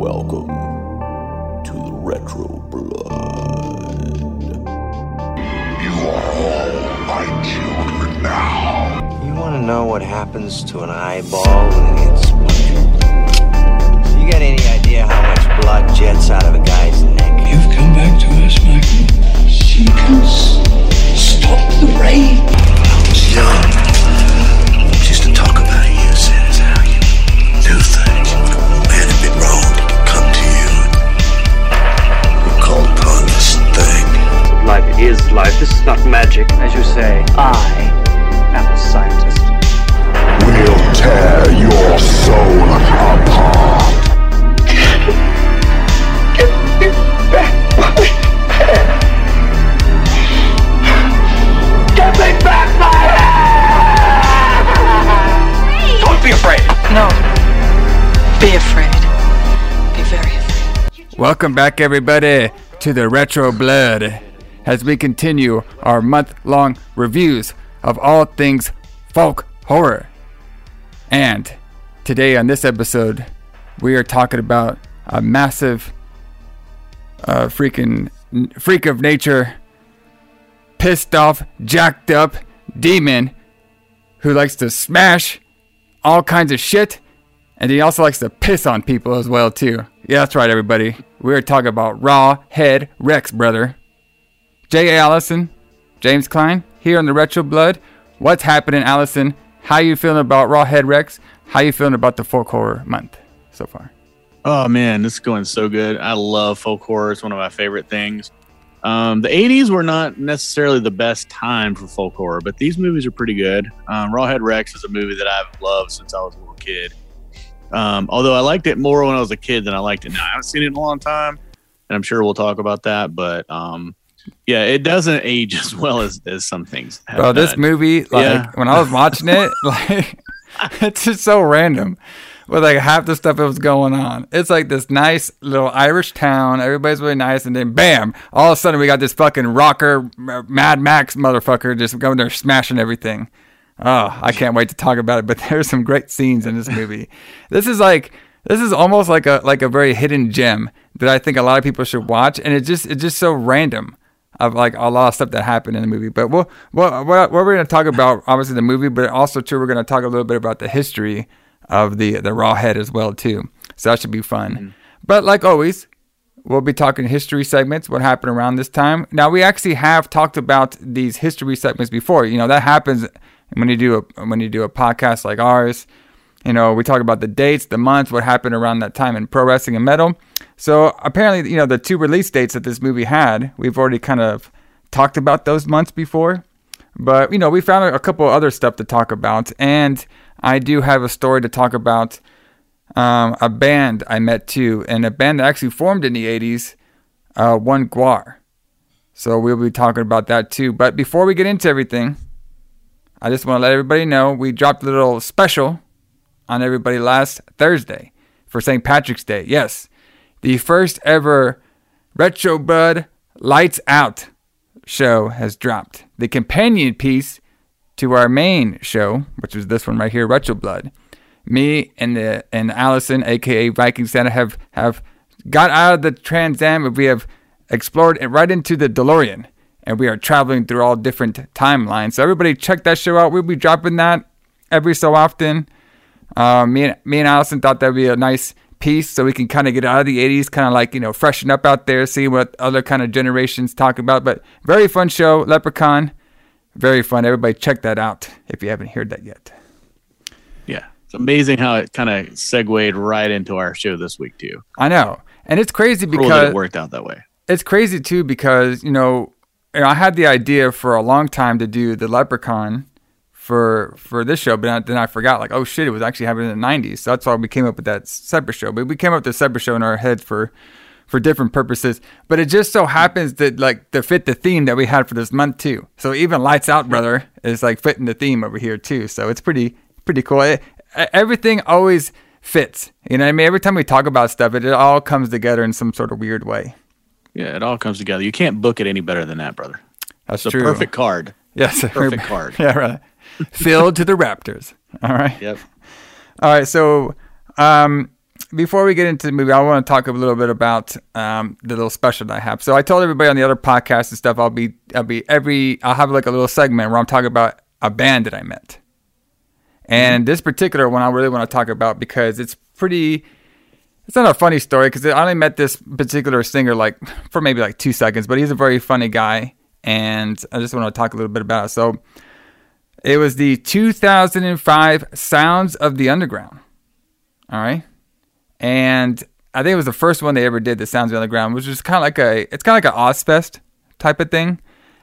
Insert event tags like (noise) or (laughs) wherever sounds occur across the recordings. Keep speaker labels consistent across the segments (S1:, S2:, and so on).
S1: Welcome to the Retro Blood.
S2: You are all my children now.
S3: You want to know what happens to an eyeball when it gets splintered? You got any idea how much blood jets out of a guy's neck?
S4: You've come back to us, Michael. She can s- stop the rain.
S2: I was young.
S5: Life is life. This is not magic. As you say, I am a scientist.
S2: We'll tear your soul apart. Get me back, my head.
S5: Don't be afraid.
S6: No. Be afraid. Be very afraid.
S7: Welcome back, everybody, to the Retro Blood as we continue our month long reviews of all things folk horror. And today, on this episode, we are talking about a massive, uh, freaking freak of nature, pissed off, jacked up demon who likes to smash all kinds of shit and he also likes to piss on people as well too. Yeah, that's right, everybody. We're talking about Raw Head Rex, brother. J.A. Allison, James Klein, here on the Retro Blood. What's happening, Allison? How you feeling about Raw Head Rex? How you feeling about the folk horror month so far?
S8: Oh man, this is going so good. I love folk horror. It's one of my favorite things. Um, the 80s were not necessarily the best time for folk horror, but these movies are pretty good. Um, Rawhead Rex is a movie that I've loved since I was a little kid. Um, although I liked it more when I was a kid than I liked it now. I haven't seen it in a long time, and I'm sure we'll talk about that. But um, yeah, it doesn't age as well as, as some things. Have
S7: Bro, this
S8: done.
S7: movie, like
S8: Yeah.
S7: when I was watching it, (laughs) like (laughs) it's just so random with like half the stuff that was going on. It's like this nice little Irish town, everybody's really nice, and then bam, all of a sudden we got this fucking rocker Mad Max motherfucker just going there smashing everything. Oh, I can't wait to talk about it. But (laughs) there's some great scenes in this movie. this is like this is almost like a like a very hidden gem that I think a lot of people should watch, and it just it's just so random of like a lot of stuff that happened in the movie. But we'll, well, what, what we're going to talk about, obviously the movie, but also too, we're going to talk a little bit about the history of the the raw head as well too. So that should be fun. Mm. But like always, we'll be talking history segments. What happened around this time? Now we actually have talked about these history segments before. You know that happens when you do a when you do a podcast like ours. You know, we talk about the dates, the months, what happened around that time in pro wrestling and metal. So apparently, you know, the two release dates that this movie had, we've already kind of talked about those months before. But, you know, we found a couple other stuff to talk about. And I do have a story to talk about um, a band I met too, and a band that actually formed in the 80s, uh, One GWAR. So we'll be talking about that too. But before we get into everything, I just want to let everybody know we dropped a little special on everybody last Thursday for St. Patrick's Day. Yes, the first ever Retro Blood Lights Out show has dropped. The companion piece to our main show, which was this one right here, Retro Blood. Me and the and Allison, aka Viking Santa, have have got out of the Trans Am and we have explored it right into the DeLorean. And we are traveling through all different timelines. So everybody check that show out. We'll be dropping that every so often. Uh, me and me and Allison thought that'd be a nice piece, so we can kind of get out of the '80s, kind of like you know freshen up out there, see what other kind of generations talk about. But very fun show, Leprechaun, very fun. Everybody check that out if you haven't heard that yet.
S8: Yeah, it's amazing how it kind of segued right into our show this week too.
S7: I know, and it's crazy because
S8: it worked out that way.
S7: it's crazy too because you know, you know, I had the idea for a long time to do the Leprechaun for for this show, but then I- then I forgot like, oh shit, it was actually happening in the '90s. So that's why we came up with that separate show. But we came up with a separate show in our heads for for different purposes. But it just so happens that like to fit the theme that we had for this month too. So even Lights Out, brother, is like fitting the theme over here too. So it's pretty pretty cool. It- everything always fits. You know what I mean? Every time we talk about stuff, it, it all comes together in some sort of weird way.
S8: Yeah, it all comes together. You can't book it any better than that, brother.
S7: That's
S8: It's a
S7: true.
S8: perfect card.
S7: Yes, (laughs)
S8: Perfect card.
S7: Yeah, right. Filled to the Raptors. All right.
S8: Yep.
S7: All right. So, um, before we get into the movie, I want to talk a little bit about um, the little special that I have. So I told everybody on the other podcast and stuff, I'll be, I'll be every, I'll have like a little segment where I'm talking about a band that I met. And this particular one, I really want to talk about because it's pretty. It's not a funny story because I only met this particular singer like for maybe like two seconds, but he's a very funny guy, and I just want to talk a little bit about it. So, it was the 2005 Sounds of the Underground. All right, and I think it was the first one they ever did, the Sounds of the Underground, which was kind of like a, it's kind of like an Ozzfest type of thing,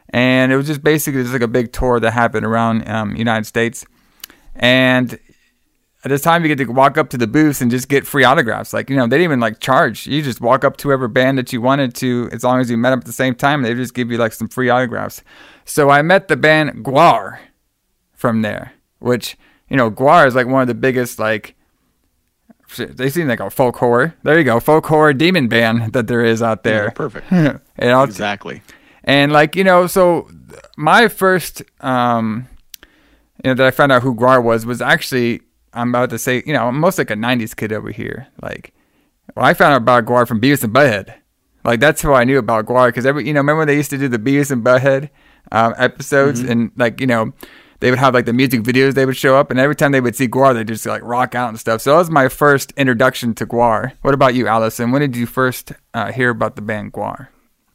S7: and it was just basically just like a big tour that happened around um, United States, and at this time you get to walk up to the booths and just get free autographs. Like, you know, they didn't even like charge. You just walk up to whoever band that you wanted to, as long as you met them at the same time, they just give you like some free autographs. So I met the band GWAR from there, which, you know, GWAR is like one of the biggest, like, they seem like a folk horror. There you go, folk horror demon band that there is out there.
S8: Yeah, perfect. (laughs)
S7: and
S8: exactly.
S7: and like you know, so my first, um, you know, that I found out who GWAR was was actually I'm about to say, you know, I'm most like a '90s kid over here. Like, well, I found out about GWAR from Beavis and Butthead. Like that's how I knew about GWAR because every, you know, remember when they used to do the Beavis and Butthead um, episodes and like you know. They would have like the music videos they would show up, and every time they would see GWAR, they'd just like rock out and stuff. So that was my first introduction to GWAR. What about you, Allison? When did you first uh, hear about the band GWAR?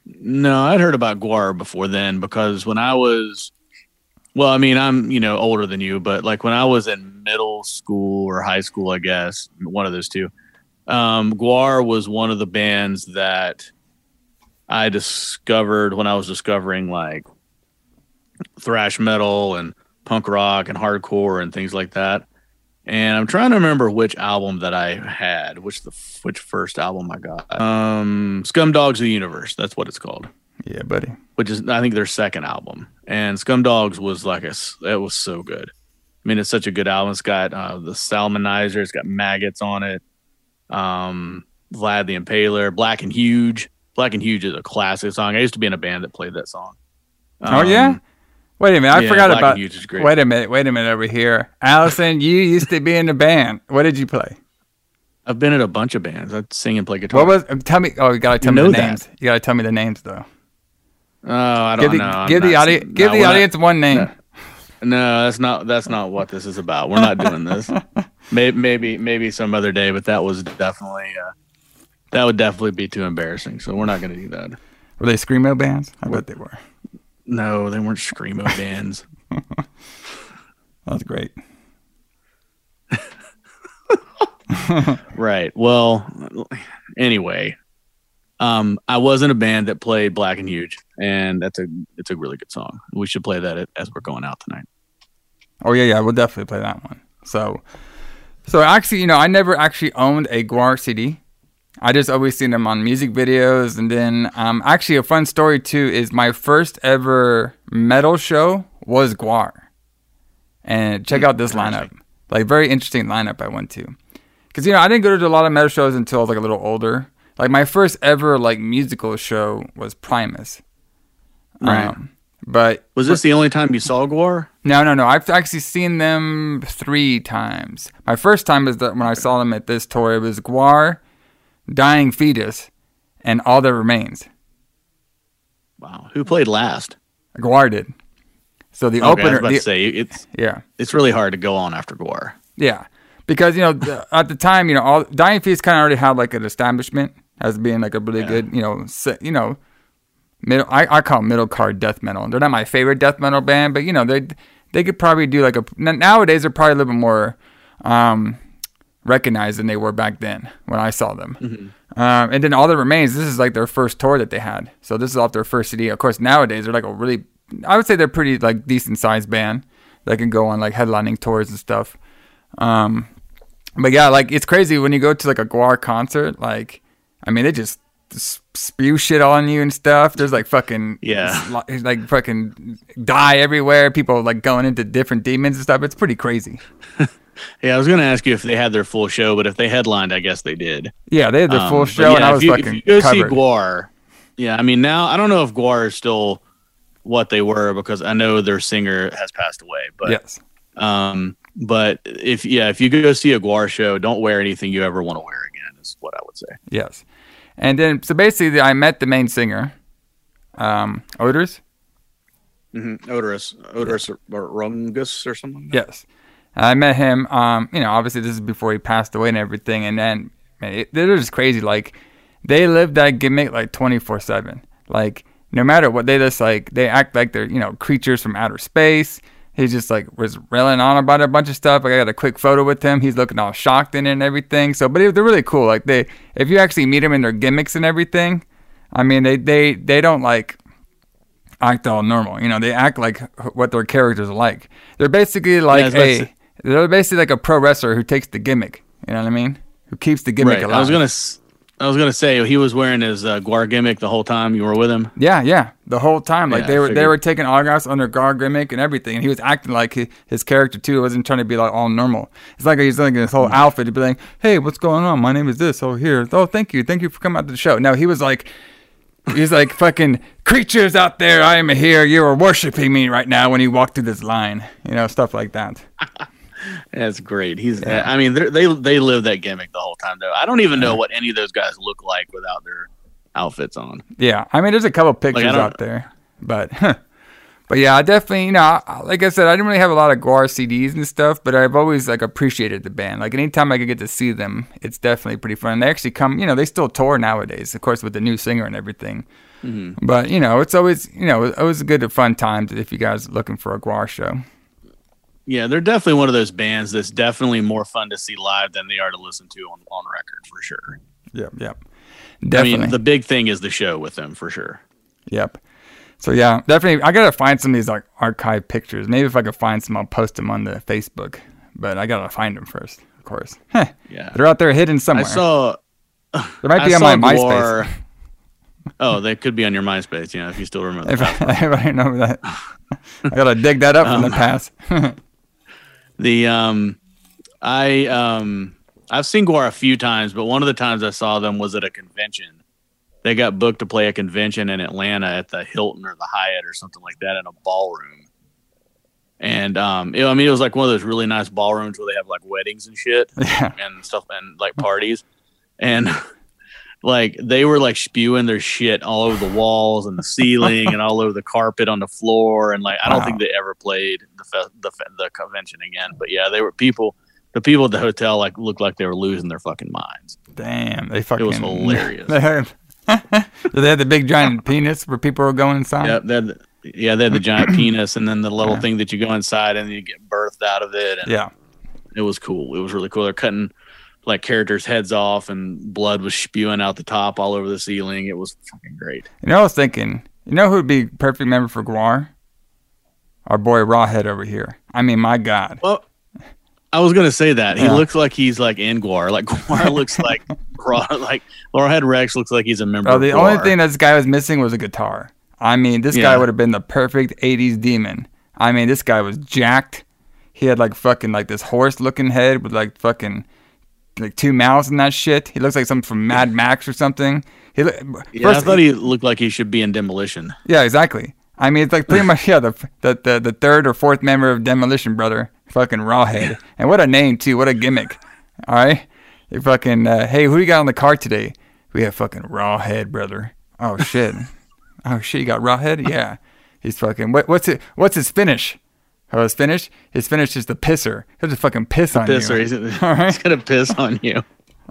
S8: No, I'd heard about GWAR before then because when I was, well, I mean, I'm you know older than you, but like when I was in middle school or high school, I guess one of those two, um, GWAR was one of the bands that I discovered when I was discovering like thrash metal and punk rock and hardcore and things like that. And I'm trying to remember which album that I had, which the which first album I got. Um, Scum Dogs of the Universe. That's what it's called.
S7: Yeah, buddy.
S8: Which is I think their second album. And Scum Dogs was like a it was so good. I mean, it's such a good album. It's got uh, the Salaminizer. It's got maggots on it. Um, Vlad the Impaler, Black and Huge. Black and Huge is a classic song. I used to be in a band that played that song.
S7: oh yeah. Wait a minute, I
S8: yeah,
S7: forgot about.
S8: and Huge is great.
S7: Wait a minute, wait a minute over here, Allison. you used to be in a band. What did you play?
S8: I've been in a bunch of bands. I sing and play guitar.
S7: What was? um, Tell me. Oh, you gotta tell me
S8: know
S7: the
S8: that.
S7: names. You gotta tell me the names though.
S8: Oh, I don't
S7: Give the
S8: know. I'm
S7: give the
S8: not-
S7: audience
S8: no,
S7: give the
S8: not-
S7: audience one name.
S8: No, that's not that's not what this is about. We're not doing this. (laughs) maybe maybe maybe some other day, but that was definitely uh, that would definitely be too embarrassing. So we're not going to do that.
S7: Were they screamo bands? I bet they were.
S8: No, they weren't screamo (laughs) bands.
S7: That's great.
S8: right. Well, anyway, um, I was in a band that played Black and Huge, and that's a it's a really good song. We should play that as we're going out tonight.
S7: Oh yeah, yeah, we'll definitely play that one. So, so actually, you know, I never actually owned a GWAR CD. I just always seen them on music videos, and then um, actually a fun story too is my first ever metal show was GWAR, and check out this lineup, like very interesting lineup I went to, because you know I didn't go to a lot of metal shows until I was like a little older. Like my first ever like musical show was Primus,
S8: Right.
S7: Um, but
S8: Was this the only time you saw GWAR?
S7: no, no, no. I've actually seen them three times. My first time was that when I saw them at this tour. It was GWAR, Dying Fetus, and All That Remains.
S8: Wow. Who played last?
S7: GWAR did. So the
S8: Okay, I was
S7: opener,
S8: about
S7: the-
S8: to say it's
S7: yeah,
S8: it's really hard to go on after GWAR.
S7: yeah, because you know the, (laughs) at the time, you know, all Dying Fetus kind of already had like an establishment as being like a really
S8: Yeah.
S7: good, you know, se- you know, middle. I, I call middle card death metal. They're not my favorite death metal band, but you know they they could probably do like a nowadays they're probably a little bit more um, recognized than they were back then when I saw them. Um, and then all that remains. This is like their first tour that they had, so this is off their first CD. Of course, nowadays they're like a really, I would say they're pretty like decent sized band that can go on like headlining tours and stuff. Um, but yeah, like it's crazy when you go to like a GWAR concert. Like, I mean, they just spew shit on you and stuff. There's like fucking
S8: Yeah.
S7: like fucking die everywhere. People like going into different demons and stuff. It's pretty crazy. (laughs)
S8: Yeah, I was going to ask you if they had their full show, but if they headlined, I guess they did.
S7: Yeah, they had their full
S8: Um, but
S7: show, and
S8: yeah,
S7: I
S8: if
S7: was
S8: you,
S7: fucking
S8: if you go see
S7: covered.
S8: GWAR, yeah, I mean now I don't know if GWAR is still what they were because I know their singer has passed away. But
S7: yes,
S8: um, but if yeah, if you go see a GWAR show, don't wear anything you ever want to wear again. is what I would say.
S7: Yes. And then, so basically, I met the main singer, um, Odors.
S8: Mm-hmm. Oderus, Oderus or, or rungus or something. Like that.
S7: Yes. I met him. Um, you know, obviously this is before he passed away and everything. And then, man, it, they're just crazy. Like, they live that gimmick like twenty four seven. Like, no matter what, they just like they act like they're you know creatures from outer space. He just like was railing on about a bunch of stuff. Like, I got a quick photo with him. He's looking all shocked in it and everything. So, but it, they're really cool. Like they, if you actually meet them in their gimmicks and everything, I mean, they they they don't like act all normal. You know, they act like what their characters are like. They're basically like
S8: to
S7: a they're basically like a pro wrestler who takes the gimmick. You know what I mean? Who keeps the gimmick
S8: Right.
S7: alive.
S8: I was gonna, s- I was gonna say he was wearing his uh, GWAR gimmick the whole time you were with him.
S7: Yeah, yeah. The whole time, like
S8: Yeah,
S7: they were they were taking autographs under guard gimmick and everything, and he was acting like his, his character too. He wasn't trying to be like all normal. It's like he's like in his whole
S8: Mm-hmm.
S7: outfit to be like, "Hey, what's going on? My name is this. Oh, here. Oh, thank you, thank you for coming out to the show." No, he was like. He's like (laughs) fucking creatures out there. I am here. You are worshiping me right now when you walked through this line. You know, stuff like that. (laughs)
S8: That's great. He's. I mean, they they live that gimmick the whole time though. I don't even know what any of those guys look like without their outfits on.
S7: Yeah, I mean, there's a couple pictures
S8: don't-
S7: out there, but (laughs) but yeah, I definitely, you know, I- like I said, I didn't really have a lot of GWAR CDs and stuff, but I've always like appreciated the band. Like anytime I could get to see them, it's definitely pretty fun. And they actually come, you know, they still tour nowadays, of course, with the new singer and everything.
S8: Mm-hmm.
S7: But you know, it's always, you know, it was a good fun time if you guys are looking for a GWAR show.
S8: Yeah, they're definitely one of those bands that's definitely more fun to see live than they are to listen to on on record for sure.
S7: Yep, yep, definitely.
S8: I mean, the big thing is the show with them for sure.
S7: Yep. So yeah, definitely. I gotta find some of these like archive pictures. Maybe if I could find some, I'll post them on the Facebook. But I gotta find them first, of course. (laughs) Heh.
S8: Yeah.
S7: They're out there hidden somewhere.
S8: I saw.
S7: they might be
S8: I
S7: on my MySpace. (laughs)
S8: Oh, they could be on your MySpace. Yeah, if you still remember.
S7: If
S8: that. (laughs)
S7: I, if I know that, I gotta dig that up from the
S8: Um,
S7: past.
S8: The um, I um, I've seen GWAR a few times, but one of the times I saw them was at a convention. They got booked to play a convention in Atlanta at the Hilton or the Hyatt or something like that in a ballroom. And um, it- I mean, it was like one of those really nice ballrooms where they have like weddings and shit (laughs) and stuff and like parties. And like they were like spewing their shit all over the walls and the ceiling and all over the carpet on the floor. And like I don't
S7: Wow.
S8: think they ever played the fe- the fe- the convention again. But yeah, they were people. The people at the hotel like looked like they were losing their fucking minds.
S7: Damn, they fucking.
S8: It was hilarious. (laughs)
S7: they had, (laughs) they had the big giant penis where people were going inside.
S8: Yeah, they had the, yeah, they had the giant (clears throat) penis and then the little thing that you go inside and you get birthed out of it. And
S7: Yeah.
S8: it was cool. It was really cool. They're cutting like characters' heads off and blood was spewing out the top all over the ceiling. It was fucking great.
S7: You know, I was thinking. You know who would be perfect member for GWAR? Our boy Rawhead over here. I mean, my God.
S8: Well, I was gonna say that he
S7: Yeah.
S8: looks like he's like in GWAR. Like GWAR (laughs) looks like raw. Like Rawhead Rex looks like he's a member.
S7: Oh,
S8: of
S7: the only thing that this guy was missing was a guitar. I mean, this guy would have been the perfect '80s demon. I mean, this guy was jacked. He had like fucking like this horse-looking head with like fucking like two mouths and that shit. He looks like something from Mad Max or something. He look,
S8: yeah, I thought he looked like he should be in Demolition.
S7: yeah, exactly. I mean, it's like pretty (laughs) much yeah the the the, the third or fourth member of Demolition Brother, fucking Rawhead, and what a name too. What a gimmick. All right, you fucking uh, hey, who you got on the card today? We have fucking Rawhead, brother. Oh shit. (laughs) oh shit, you got Rawhead? Yeah, he's fucking. What, what's it? What's his finish? Oh, his finish? His finish is the pisser. He'll just fucking piss on
S8: Piss
S7: you.
S8: or he's, (laughs)
S7: All
S8: he's gonna piss on you.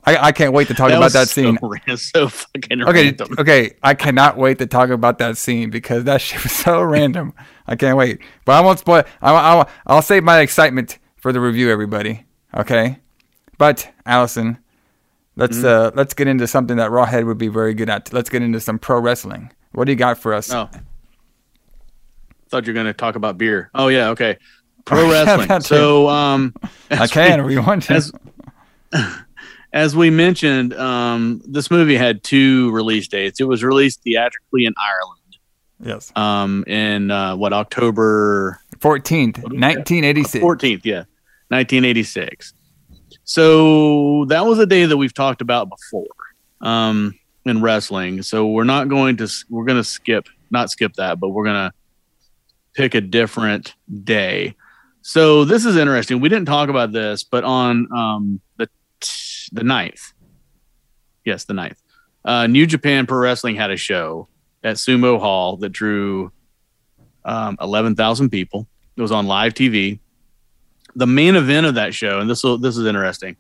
S7: I, I can't wait to talk about
S8: was
S7: that
S8: so
S7: scene. (laughs)
S8: So, fucking
S7: Okay,
S8: random.
S7: okay. I cannot wait to talk about that scene because that (laughs) shit was so random. I can't wait. But I won't spoil. I, I'll, I'll save my excitement for the review, everybody. Okay. But Allison, let's
S8: Mm-hmm.
S7: uh let's get into something that Rawhead would be very good at. Let's get into some pro wrestling. What do you got for us?
S8: Oh, thought you were gonna talk about beer. Oh yeah, okay. Pro (laughs) wrestling. so, um, (laughs)
S7: I
S8: as
S7: can
S8: we-
S7: want to.
S8: as (laughs) as we mentioned, um, this movie had two release dates. It was released theatrically in Ireland,
S7: yes.
S8: um, in uh, what October
S7: Fourteenth,
S8: do we got?
S7: nineteen eighty six.
S8: fourteenth, yeah, nineteen eighty six. So that was a day that we've talked about before um, in wrestling. So we're not going to we're going to skip not skip that, but we're going to pick a different day. So this is interesting. We didn't talk about this, but on um, the the ninth, Yes, the ninth, Uh, New Japan Pro Wrestling had a show at Sumo Hall that drew um, 11,000 people. It was on live TV. The main event of that show, and this will, this is interesting,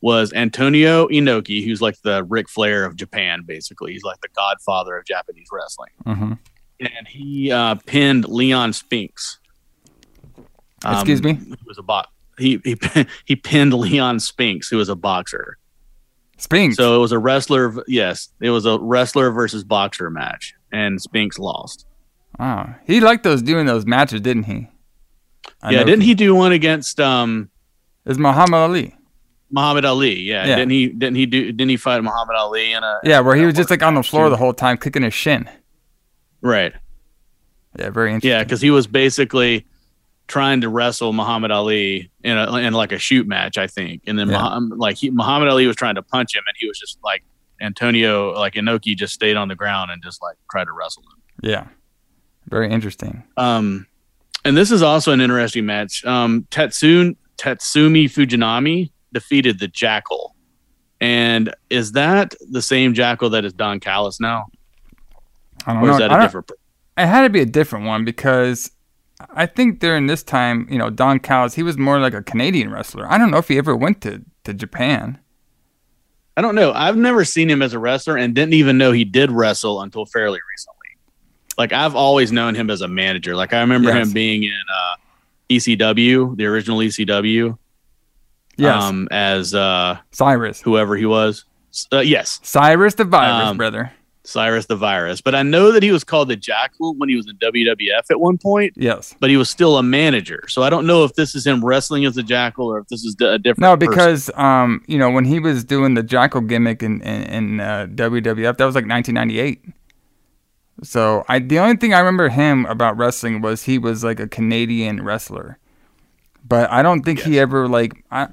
S8: was Antonio Inoki, who's like the Ric Flair of Japan, basically. He's like the godfather of Japanese wrestling.
S7: hmm
S8: And he uh, pinned Leon Spinks.
S7: Excuse me?
S8: Who was a bo- he, he (laughs) he pinned Leon Spinks, who was a boxer.
S7: Spinks.
S8: So it was a wrestler. Yes, it was a wrestler versus boxer match, and Spinks lost.
S7: oh, he liked those doing those matches, didn't he? I
S8: yeah, didn't he do one against um
S7: was Muhammad Ali.
S8: Muhammad Ali? Yeah,
S7: Yeah.
S8: didn't he? Didn't he do? Didn't he fight Muhammad Ali in a?
S7: Yeah, where he was just like on the floor
S8: too?
S7: the whole time, kicking his shin.
S8: Right.
S7: Yeah, very interesting.
S8: Yeah, because he was basically trying to wrestle Muhammad Ali in a in like a shoot match, I think. And then
S7: Yeah.
S8: Muhammad, like he, Muhammad Ali was trying to punch him, and he was just like Antonio, like Inoki, just stayed on the ground and just like tried to wrestle him.
S7: yeah, very interesting.
S8: Um, and this is also an interesting match. Um, Tetsun Tatsumi Fujinami defeated the Jackal. And is that the same Jackal that is Don Callis now,
S7: I don't
S8: or
S7: know.
S8: is that
S7: I
S8: a
S7: don't-
S8: different?
S7: It had to be a different one because I think during this time, you know, Don Callis, he was more like a Canadian wrestler. I don't know if he ever went to, to Japan.
S8: I don't know. I've never seen him as a wrestler and didn't even know he did wrestle until fairly recently. Like I've always known him as a manager. Like I remember
S7: Yes.
S8: him being in uh, ECW, the original ECW,
S7: Yes,
S8: um, as uh,
S7: Cyrus.
S8: whoever he was. Uh, yes,
S7: Cyrus the Virus,
S8: Um,
S7: brother.
S8: Cyrus the Virus. But I know that he was called the Jackal when he was in WWF at one point,
S7: Yes.
S8: but he was still a manager. So I don't know if this is him wrestling as a Jackal or if this is a different.
S7: No, because um, you know, when he was doing the Jackal gimmick in in, in uh, WWF, that was like 1998. So I, the only thing I remember him about wrestling was he was like a Canadian wrestler, but I don't think he ever like I,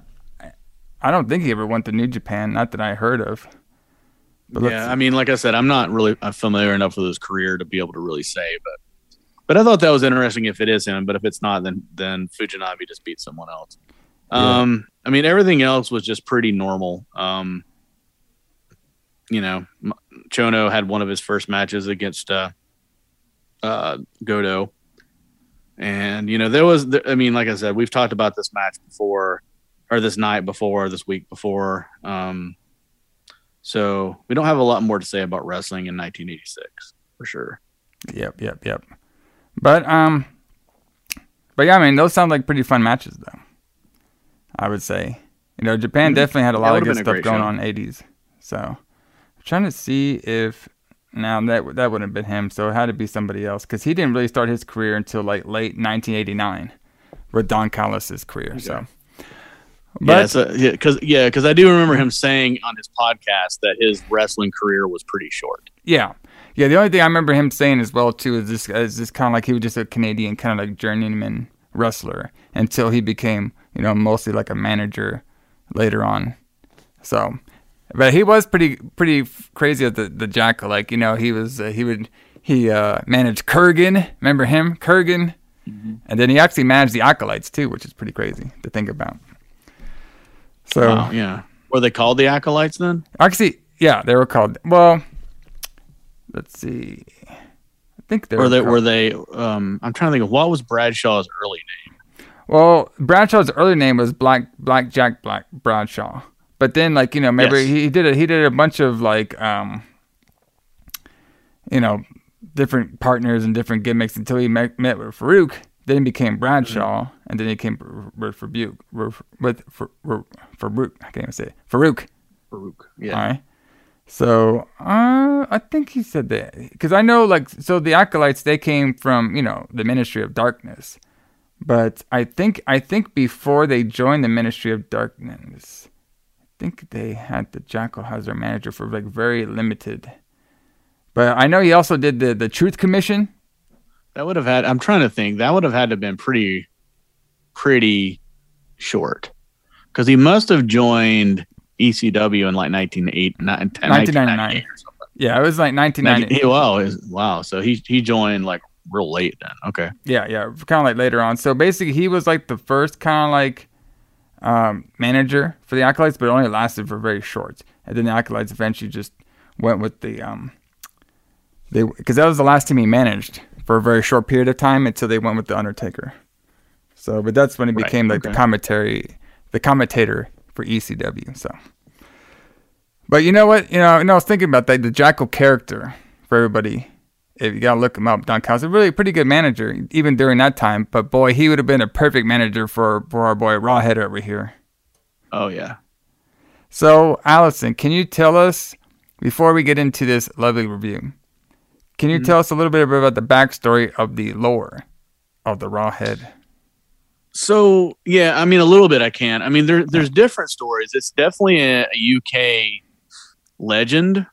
S7: I don't think he ever went to New Japan. Not that I heard of. But
S8: yeah. I mean, like I said, I'm not really uh, familiar enough with his career to be able to really say, but but I thought that was interesting if it is him. But if it's not, then then Fujinami just beat someone else.
S7: Yeah.
S8: Um, I mean, everything else was just pretty normal. Um, you know, Chono had one of his first matches against uh, uh, Godo, and you know there was, I mean, like I said, we've talked about this match before, or this night before, this week before. Um, so we don't have a lot more to say about wrestling in 1986 for sure.
S7: Yep, yep, yep. But um, but yeah, I mean, those sound like pretty fun matches, though. I would say, you know, Japan
S8: Mhm.
S7: definitely had a lot of good stuff going
S8: show.
S7: on in '80s. So, I'm trying to see if now that that wouldn't have been him, so it had to be somebody else because he didn't really start his career until like late 1989 with Don Callis' career. So,
S8: yeah,
S7: but
S8: so, yeah, because yeah, because I do remember him saying on his podcast that his wrestling career was pretty short.
S7: Yeah, yeah. The only thing I remember him saying as well too is this is this kind of like he was just a Canadian kind of like journeyman wrestler until he became you know mostly like a manager later on. So, but he was pretty pretty crazy at the the Jackal. Like you know he was uh, he would he uh, managed Kurrgan. Remember him, Kurrgan, and then he actually managed the Acolytes too, which is pretty crazy to think about. So
S8: Wow, yeah. Were they called the acolytes then?
S7: Actually, yeah, they were called. Well, let's see. I think they
S8: Or
S7: were.
S8: they
S7: called,
S8: were they? Um, I'm trying to think of what was Bradshaw's early name.
S7: Well, Bradshaw's early name was Black Black Jack Black Bradshaw, but then like you know, maybe
S8: Yes.
S7: he, he did a he did a bunch of like um, you know, different partners and different gimmicks until he met, met with Faarooq. Then he became Bradshaw, and then he came with Faarooq with Faarooq. I can't even say it. Faarooq.
S8: Faarooq.
S7: All right. So uh, I think he said that because I know like so the acolytes they came from you know the Ministry of Darkness, but I think I think before they joined the Ministry of Darkness, I think they had the Jackal as their manager for like very limited. But I know he also did the the Truth Commission.
S8: That would have had. I'm trying to think. That would have had to have been pretty, pretty short, because he must have joined ECW in like 1998, 1999 or.
S7: Yeah, it was like 1990.
S8: He- wow, wow. So he he joined like real late then. Okay.
S7: Yeah, yeah, kind of like later on. So basically, he was like the first kind of like um, manager for the Acolytes, but it only lasted for very short. And then the Acolytes eventually just went with the um, they because that was the last team he managed for a very short period of time until they went with the Undertaker. So, but that's when he
S8: Right,
S7: became like the commentary, the commentator for ECW. So, but you know what? You know, and I was thinking about that the Jackal character for everybody. If you gotta look him up, Don Callis, a really pretty good manager even during that time. But boy, he would have been a perfect manager for for our boy Rawhead over here.
S8: Oh yeah.
S7: So, Allison, can you tell us before we get into this lovely review? Can you tell us a little bit about the backstory of the lore of the Rawhead?
S8: So yeah, I mean a little bit. I can. I mean there there's different stories. It's definitely a, a UK legend,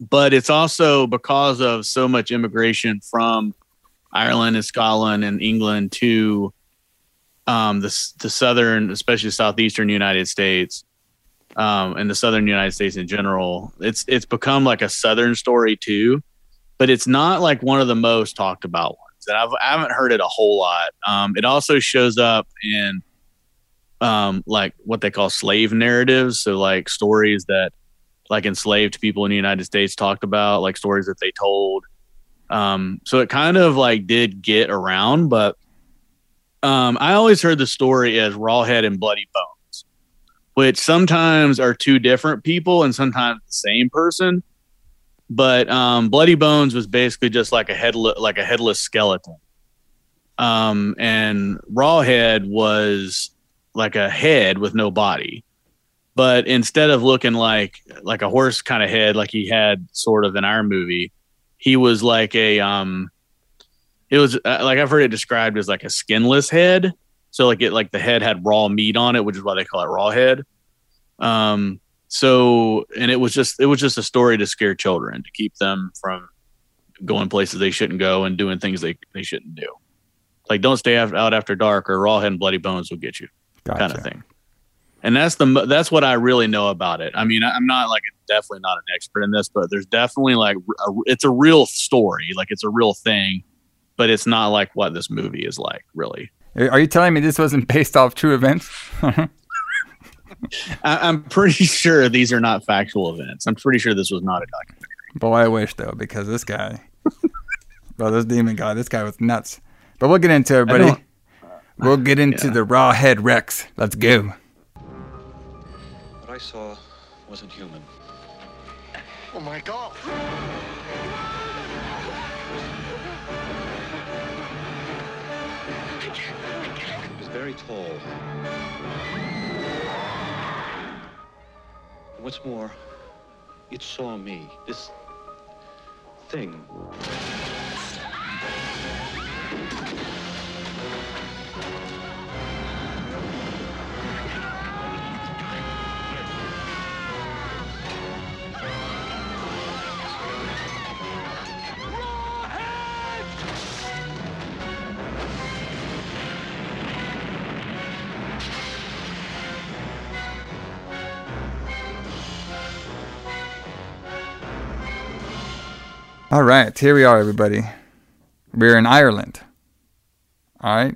S8: but it's also because of so much immigration from Ireland and Scotland and England to um, the the southern, especially southeastern United States, um, and the southern United States in general. It's it's become like a southern story too, but it's not like one of the most talked about ones. And I've, I haven't heard it a whole lot. Um, it also shows up in um, like what they call slave narratives. So like stories that like enslaved people in the United States talked about, like stories that they told. Um, so it kind of like did get around, but um, I always heard the story as Rawhead and Bloody Bones, which sometimes are two different people and sometimes the same person. But um, Bloody Bones was basically just like a headless, like a headless skeleton. Um, and Rawhead was like a head with no body. But instead of looking like like a horse kind of head, like he had sort of in our movie, he was like a um, it was uh, like I've heard it described as like a skinless head. So like it like the head had raw meat on it, which is why they call it raw head. Um, so and it was just it was just a story to scare children to keep them from going places they shouldn't go and doing things they, they shouldn't do. Like don't stay out after dark or rawhead and bloody bones will get you
S7: Gotcha.
S8: kind of thing. And that's the that's what I really know about it. I mean, I'm not like definitely not an expert in this, but there's definitely like a, it's a real story, like it's a real thing, but it's not like what this movie is like, really.
S7: Are you telling me this wasn't based off true events? (laughs)
S8: I, I'm pretty (laughs) sure these are not factual events. I'm pretty sure this was not a documentary.
S7: Boy, I wish though, because this guy, (laughs) bro, this demon guy, this guy was nuts. But we'll get into it, buddy. We'll get into
S8: Yeah.
S7: the raw head Rex. Let's go.
S9: What I saw wasn't human.
S2: Oh my god!
S9: It was very tall. What's more, it saw me. This thing.
S7: All right, here we are, everybody. We're in Ireland. All right,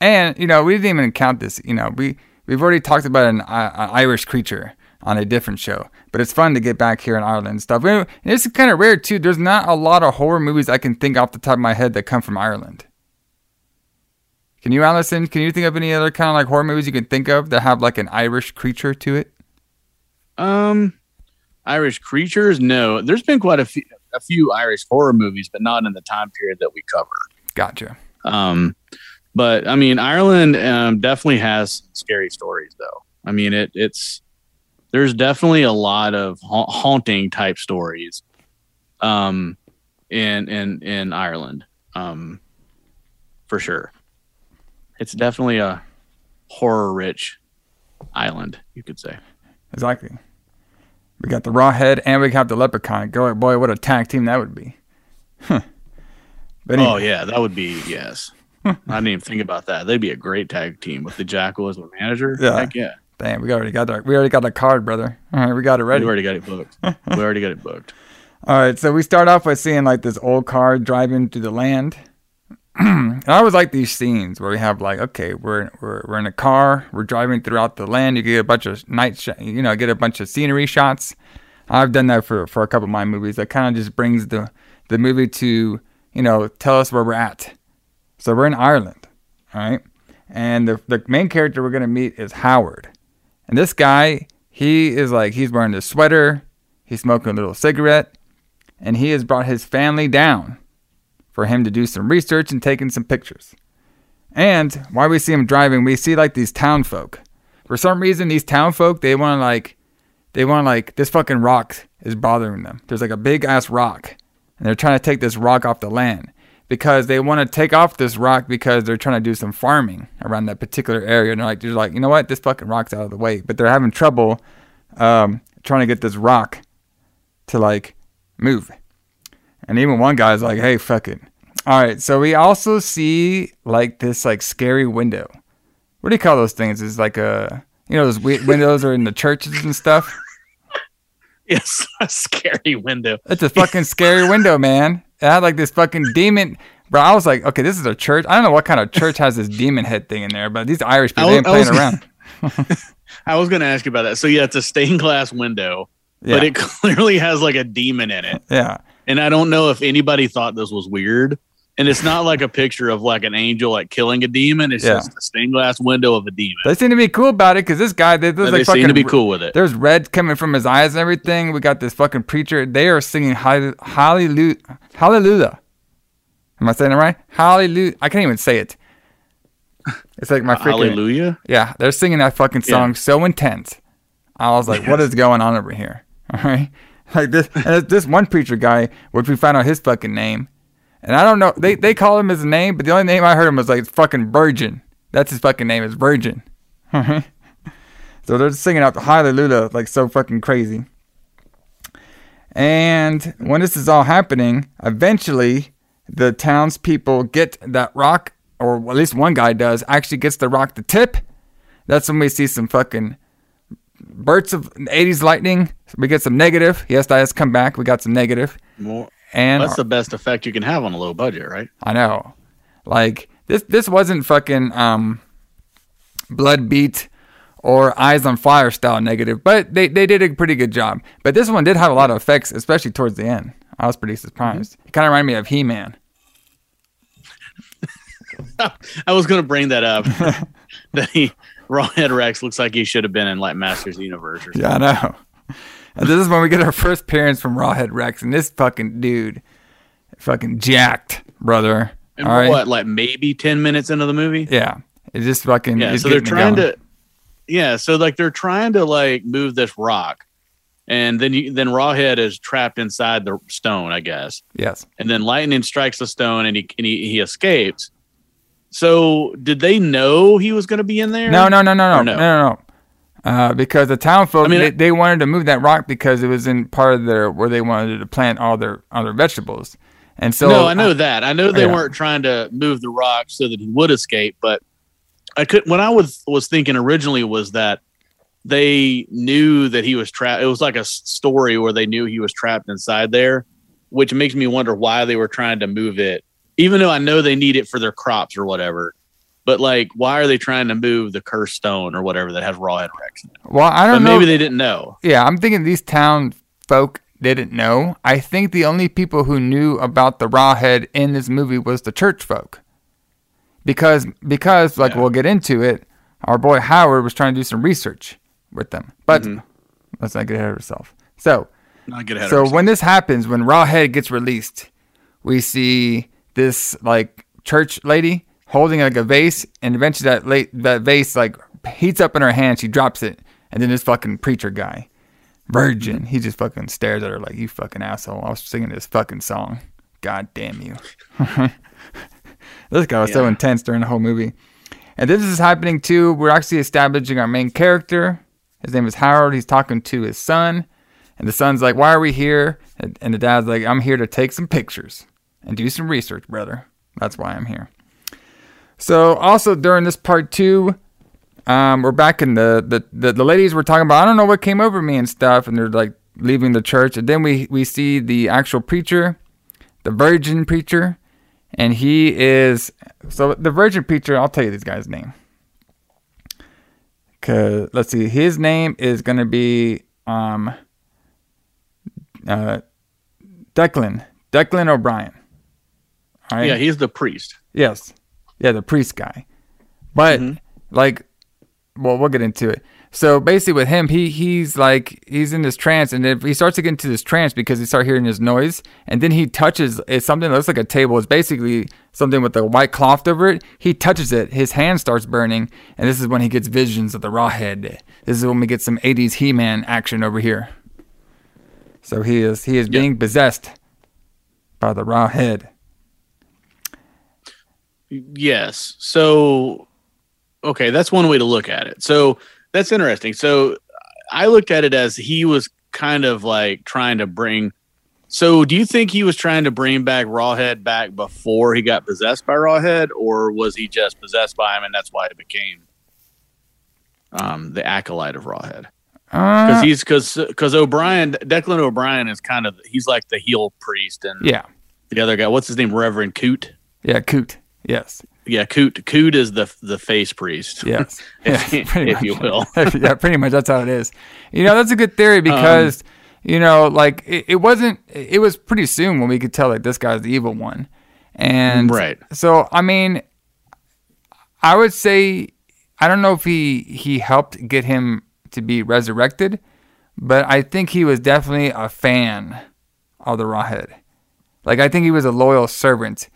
S7: and you know we didn't even count this. You know we we've already talked about an, uh, an Irish creature on a different show, but it's fun to get back here in Ireland and stuff. And it's kind of rare too. There's not a lot of horror movies I can think off the top of my head that come from Ireland. Can you, Allison? Can you think of any other kind of like horror movies you can think of that have like an Irish creature to it?
S8: Um, Irish creatures? No, there's been quite a few, a few Irish horror movies, but not in the time period that we cover.
S7: Gotcha.
S8: Um, but I mean, Ireland um, definitely has scary stories, though. I mean, it it's there's definitely a lot of ha- haunting type stories, um, in in in Ireland, um, for sure. It's definitely a horror rich island, you could say.
S7: Exactly. We got the raw head and we got the leprechaun. Go boy, what a tag team that would be. Huh. But
S8: Oh yeah, that would be yes. I didn't even think about that. They'd be a great tag team with the Jackal as the manager.
S7: Yeah.
S8: Heck yeah.
S7: damn, we already got our we already got the card, brother. All right, we got it ready.
S8: We already got it booked. (laughs) we already got it booked.
S7: All right, so we start off by seeing like this old car driving through the land, (clears throat) and I always like these scenes where we have like, okay, we're we're we're in a car, we're driving throughout the land. You get a bunch of night, sh- you know, get a bunch of scenery shots. I've done that for for a couple of my movies. That kind of just brings the the movie to you know tell us where we're at. So we're in Ireland, all right, and the the main character we're gonna meet is Howard, and this guy he is like he's wearing a sweater, he's smoking a little cigarette, and he has brought his family down for him to do some research and taking some pictures. And while we see him driving, we see like these town folk. For some reason, these town folk they want to like, they want like this fucking rock is bothering them. There's like a big ass rock, and they're trying to take this rock off the land because they want to take off this rock because they're trying to do some farming around that particular area. And they're like, they're like, you know what, this fucking rock's out of the way, but they're having trouble um, trying to get this rock to like move. And even one guy's like, hey, fuck it. All right. So we also see like this like scary window. What do you call those things? It's like a, you know, those wi- (laughs) windows are in the churches and stuff.
S8: It's (laughs) a scary window.
S7: It's a fucking scary window, man. It had like this fucking demon. Bro, I was like, okay, this is a church. I don't know what kind of church has this demon head thing in there, but these Irish people
S8: I
S7: ain't
S8: I
S7: playing
S8: was-
S7: around. (laughs)
S8: I was going to ask you about that. So yeah, it's a stained glass window,
S7: Yeah.
S8: but it clearly has like a demon in it.
S7: Yeah.
S8: And I don't know if anybody thought this was weird. And it's not like a picture of like an angel like killing a demon. It's
S7: Yeah.
S8: just a stained glass window of a demon.
S7: They seem to be cool about it because this guy, they, there's like
S8: they seem to be cool with it.
S7: There's red coming from his eyes and everything. We got this fucking preacher. They are singing hallelujah. Hallelujah. Am I saying it right? Hallelujah. I can't even say it. It's like my freaking.
S8: Hallelujah.
S7: Yeah, they're singing that fucking song so intense. I was like, what is going on over here? (laughs) All right. Like this, and this one preacher guy, which we found out his fucking name. And I don't know, they, they call him his name, but the only name I heard him was like fucking Virgin. That's his fucking name is Virgin. Mm-hmm. So they're singing out the hallelujah like so fucking crazy. And when this is all happening, eventually the townspeople get that rock, or at least one guy does, actually gets the rock the tip. That's when we see some fucking bursts of 80s lightning. We get some negative. Yes, that has come back. We got some negative.
S8: More,
S7: And
S8: that's the best effect you can have on a low budget, right?
S7: I know. Like this this wasn't fucking um blood beat or eyes on fire style negative, but they, they did a pretty good job. But this one did have a lot of effects, especially towards the end. I was pretty surprised. It kind of reminded me of He Man. (laughs)
S8: I was going to bring that up. (laughs) (laughs) that he Rawhead Rex looks like he should have been in like Masters Universe or something.
S7: Yeah, I know. And this is when we get our first appearance from Rawhead Rex, and this fucking dude, fucking jacked, brother.
S8: And
S7: All right.
S8: what, like maybe ten minutes into the movie?
S7: Yeah, it's just fucking.
S8: Yeah, so they're trying to. Yeah, so like they're trying to like move this rock, and then you, then Rawhead is trapped inside the stone, I guess.
S7: Yes.
S8: And then lightning strikes the stone, and he and he, he escapes. So did they know he was going to be in there?
S7: No, no, no, no, no, no, no, no. Uh, because the town folk,
S8: I mean,
S7: they, they wanted to move that rock because it was in part of their where they wanted to plant all their all their vegetables, and so
S8: no, I know that. I know they
S7: Yeah.
S8: weren't trying to move the rock so that he would escape, but I could. What I was was thinking originally was that they knew that he was trapped. It was like a story where they knew he was trapped inside there, which makes me wonder why they were trying to move it, even though I know they need it for their crops or whatever. But like, why are they trying to move the cursed stone or whatever that has rawhead Rex? In it?
S7: Well, I don't know.
S8: maybe they didn't know.
S7: Yeah, I'm thinking these town folk didn't know. I think the only people who knew about the rawhead in this movie was the church folk. Because because like we'll get into it, our boy Howard was trying to do some research with them. But
S8: Mm-hmm.
S7: let's not get ahead of ourselves. So
S8: Not get ahead
S7: so when this happens, when Rawhead gets released, we see this like church lady holding like a vase, and eventually that late that vase like heats up in her hand. She drops it, and then this fucking preacher guy, virgin, he just fucking stares at her like you fucking asshole. I was singing this fucking song. God damn you. (laughs) this guy was so intense during the whole movie. And this is happening too. We're actually establishing our main character. His name is Howard. He's talking to his son. And the son's like, Why are we here? And the dad's like, I'm here to take some pictures and do some research, brother. That's why I'm here. So, also during this part two, um, we're back in the, the, the, the ladies were talking about, I don't know what came over me and stuff. And they're like leaving the church. And then we, we see the actual preacher, the virgin preacher. and he is so the Virgin Preacher. I'll tell you this guy's name. Cause let's see, his name is gonna be um uh Declan Declan O'Brien. All right?
S8: Yeah, he's the priest.
S7: Yes. Yeah, the priest guy. But mm-hmm. like well, we'll get into it. So basically with him, he he's like he's in this trance and if he starts to get into this trance because he start hearing this noise and then he touches it's something that looks like a table. It's basically something with a white cloth over it. He touches it, his hand starts burning, and this is when he gets visions of the raw head. This is when we get some 80s He-Man action over here. So he is he is being possessed by the raw head.
S8: Yes. So, okay, that's one way to look at it. So that's interesting. So I looked at it as he was kind of like trying to bring. So do you think he was trying to bring back Rawhead back before he got possessed by Rawhead, or was he just possessed by him and that's why it became um, the acolyte of Rawhead? Because
S7: Uh,
S8: he's because because O'Brien Declan O'Brien is kind of he's like the heel priest and
S7: yeah.
S8: the other guy what's his name Reverend Coot
S7: Yeah, Coot. Yes.
S8: yeah Coot Coot is the the face priest
S7: Yes. (laughs)
S8: if,
S7: Yeah, pretty
S8: if you
S7: much.
S8: will (laughs)
S7: yeah, pretty much. That's how it is. You know, that's a good
S8: Um,
S7: theory because, you know, like it, it wasn't, it was pretty soon when we could tell, like, this guy's the evil one. And
S8: Right.
S7: so, I mean, I would say, I don't know if he, he helped get him to be resurrected, but I think he was definitely a fan of the Rawhead. Like, I think he was a loyal servant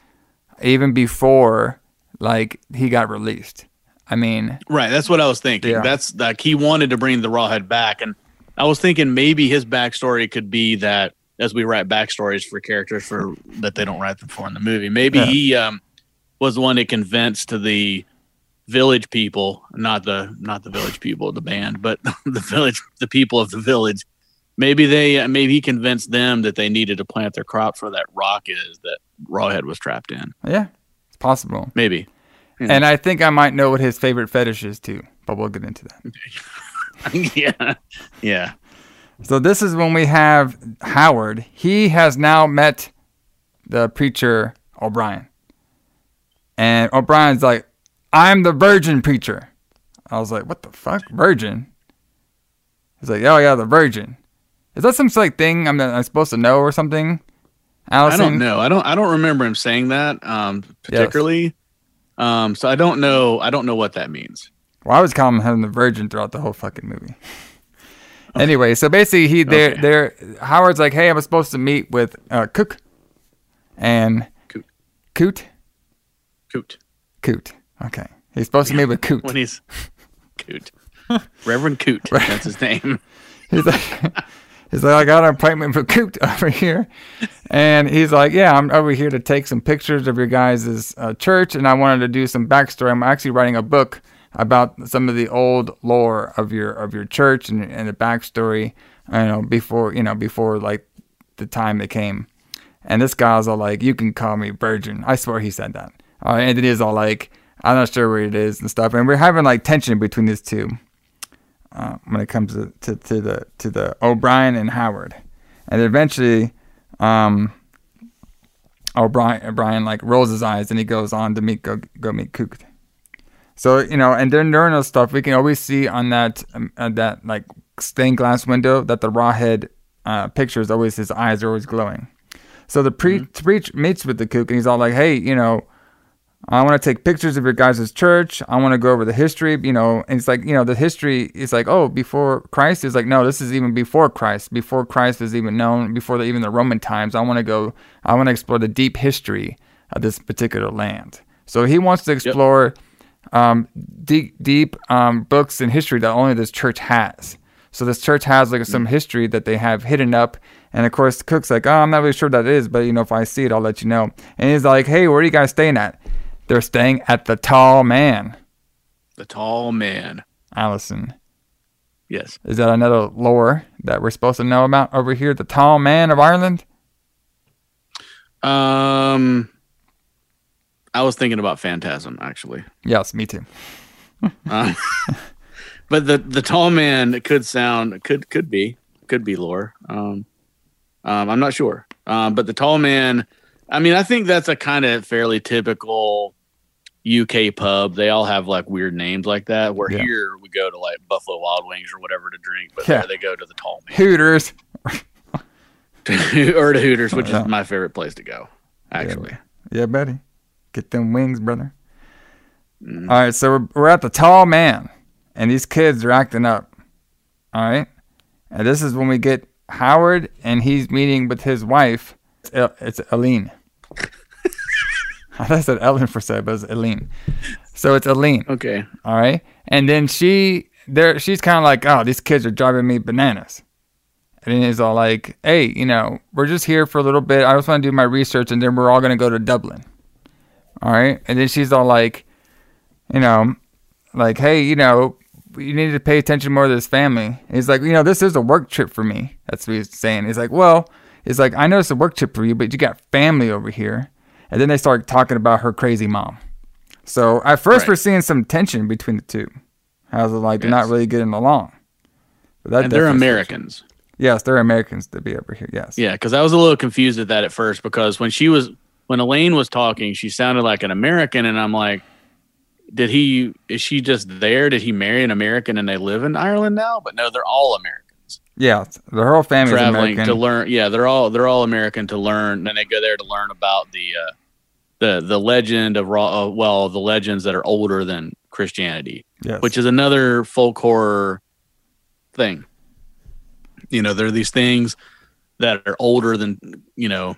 S7: even before, like, he got released. I mean,
S8: Right, that's what I was thinking.
S7: Yeah.
S8: That's like he wanted to bring the Rawhead back, and I was thinking maybe his backstory could be that as we write backstories for characters for that they don't write them for in the movie. Maybe
S7: Yeah.
S8: he um, was the one that convinced to the village people, not the not the village people of the band, but (laughs) the village, the people of the village. Maybe they uh, maybe he convinced them that they needed to plant their crops where that rock is that Rawhead was trapped in.
S7: yeah, it's possible.
S8: Maybe. Hmm.
S7: And I think I might know what his favorite fetish is too, but we'll get into that. (laughs)
S8: yeah. Yeah.
S7: So this is when we have Howard. He has now met the preacher O'Brien. And O'Brien's like, I'm the virgin preacher. I was like, what the fuck? Virgin? He's like, oh yeah, the virgin. Is that some like thing I'm, I'm supposed to know or something?
S8: I don't know. I don't. I don't remember him saying that um, particularly. Um, so I don't know. I don't know what that means.
S7: Well, I was calling him the virgin throughout the whole fucking movie. Anyway, so basically, he there
S8: Okay.
S7: there Howard's like, hey, I was supposed to meet with uh, Cook and
S8: Coot.
S7: Coot
S8: Coot.
S7: Coot. Okay, he's supposed to meet with Coot.
S8: When he's (laughs) Coot. Reverend Coot. That's his name. (laughs)
S7: He's like, he's like, I got an appointment for Coot (laughs) over here, and he's like, yeah, I'm over here to take some pictures of your guys' uh, church, and I wanted to do some backstory. I'm actually writing a book about some of the old lore of your of your church and, and the backstory. You know, before you know, before like the time it came. And this guy's all like, "You can call me Virgin." I swear he said that. Uh, and it is all like, "I'm not sure where it is" and stuff. And we're having like tension between these two uh, when it comes to, to, to the to the O'Brien and Howard, and eventually, um, O'Brien O'Brien like rolls his eyes and he goes on to meet go go meet Cook. So you know, and then during those stuff, we can always see on that um, uh, that like stained glass window that the rawhead uh, picture is always his eyes are always glowing. So the pre- preach meets with the Cook and he's all like, "Hey, you know, I want to take pictures of your guys' church. I want to go over the history, you know. And it's like, you know, the history is like, oh, before Christ is like, no, this is even before Christ, before Christ is even known, before the, even the Roman times. I want to go, I want to explore the deep history of this particular land. So he wants to explore um, deep, deep um, books and history that only this church has. So this church has like some history that they have hidden up. And of course, Cook's like, oh, I'm not really sure what that is, but you know, if I see it, I'll let you know. And he's like, hey, where are you guys staying at? They're staying at the Tall Man.
S8: The tall man.
S7: Allison,
S8: Yes.
S7: is that another lore that we're supposed to know about over here? The Tall Man of Ireland?
S8: Um, I was thinking about Phantasm actually.
S7: Yes, me too.
S8: Um, (laughs) (laughs) but the the tall man it could sound could could be could be lore. Um, um, I'm not sure. Um, but the tall man I mean, I think that's a kind of fairly typical UK pub. They all have like weird names like that. Where
S7: Yeah.
S8: here we go to like Buffalo Wild Wings or whatever to drink, but
S7: Yeah.
S8: there they go to the tall
S7: Hooters. (laughs)
S8: or to Hooters, which
S7: Yeah.
S8: is my favorite place to go. Actually,
S7: Yeah, buddy. Get them wings, brother.
S8: Mm.
S7: All right, so we're, we're at the tall man, and these kids are acting up. All right, and this is when we get Howard, and he's meeting with his wife. It's Aline. I thought I said Ellen for a second, but it's Aline. So it's Aline.
S8: okay.
S7: All right, and then she there, she's kind of like, oh, these kids are driving me bananas. And then he's all like, hey, you know, we're just here for a little bit. I just want to do my research, and then we're all gonna go to Dublin. All right, and then she's all like, you know, like, hey, you know, you need to pay attention more to this family. And he's like, you know, this is a work trip for me. That's what he's saying. He's like, well, he's like, I know it's a work trip for you, but you got family over here. And then they start talking about her crazy mom. So at first
S8: Right.
S7: we're seeing some tension between the two. How's it like they're not really getting along? But
S8: they're Americans.
S7: Yes, they're Americans to be over here. Yes.
S8: Yeah, because I was a little confused at that at first because when she was when Elaine was talking, she sounded like an American, and I'm like, did he? Is she just there? Did he marry an American and they live in Ireland now? But no, they're all Americans
S7: Yeah. The whole family's
S8: traveling
S7: American.
S8: to learn. Yeah, they're all they're all American to learn, and they go there to learn about the uh, the the legend of raw. Uh, well, the legends that are older than Christianity
S7: yes.
S8: which is another folk horror thing. You know, there are these things that are older than you know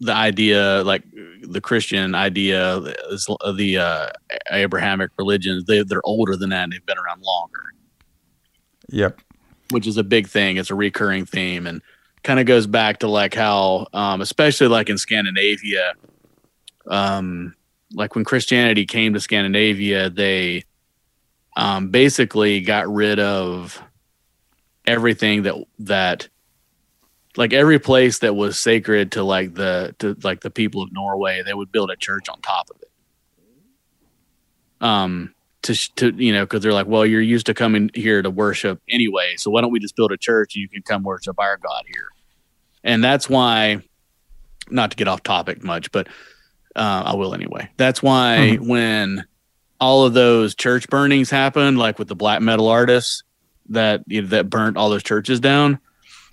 S8: the idea, like the Christian idea, the, the uh, Abrahamic religions. They they're older than that, and they've been around longer,
S7: Yep.
S8: which is a big thing. It's a recurring theme, and kind of goes back to like how, um, especially like in Scandinavia, um, like when Christianity came to Scandinavia, they um, basically got rid of everything that that like every place that was sacred to like the to like the people of Norway, they would build a church on top of it. Um, to to you know, because they're like, well, you're used to coming here to worship anyway, so why don't we just build a church and you can come worship our God here? And that's why, not to get off topic much, but uh, I will anyway. That's why when all of those church burnings happened, like with the black metal artists that you know, that burnt all those churches down.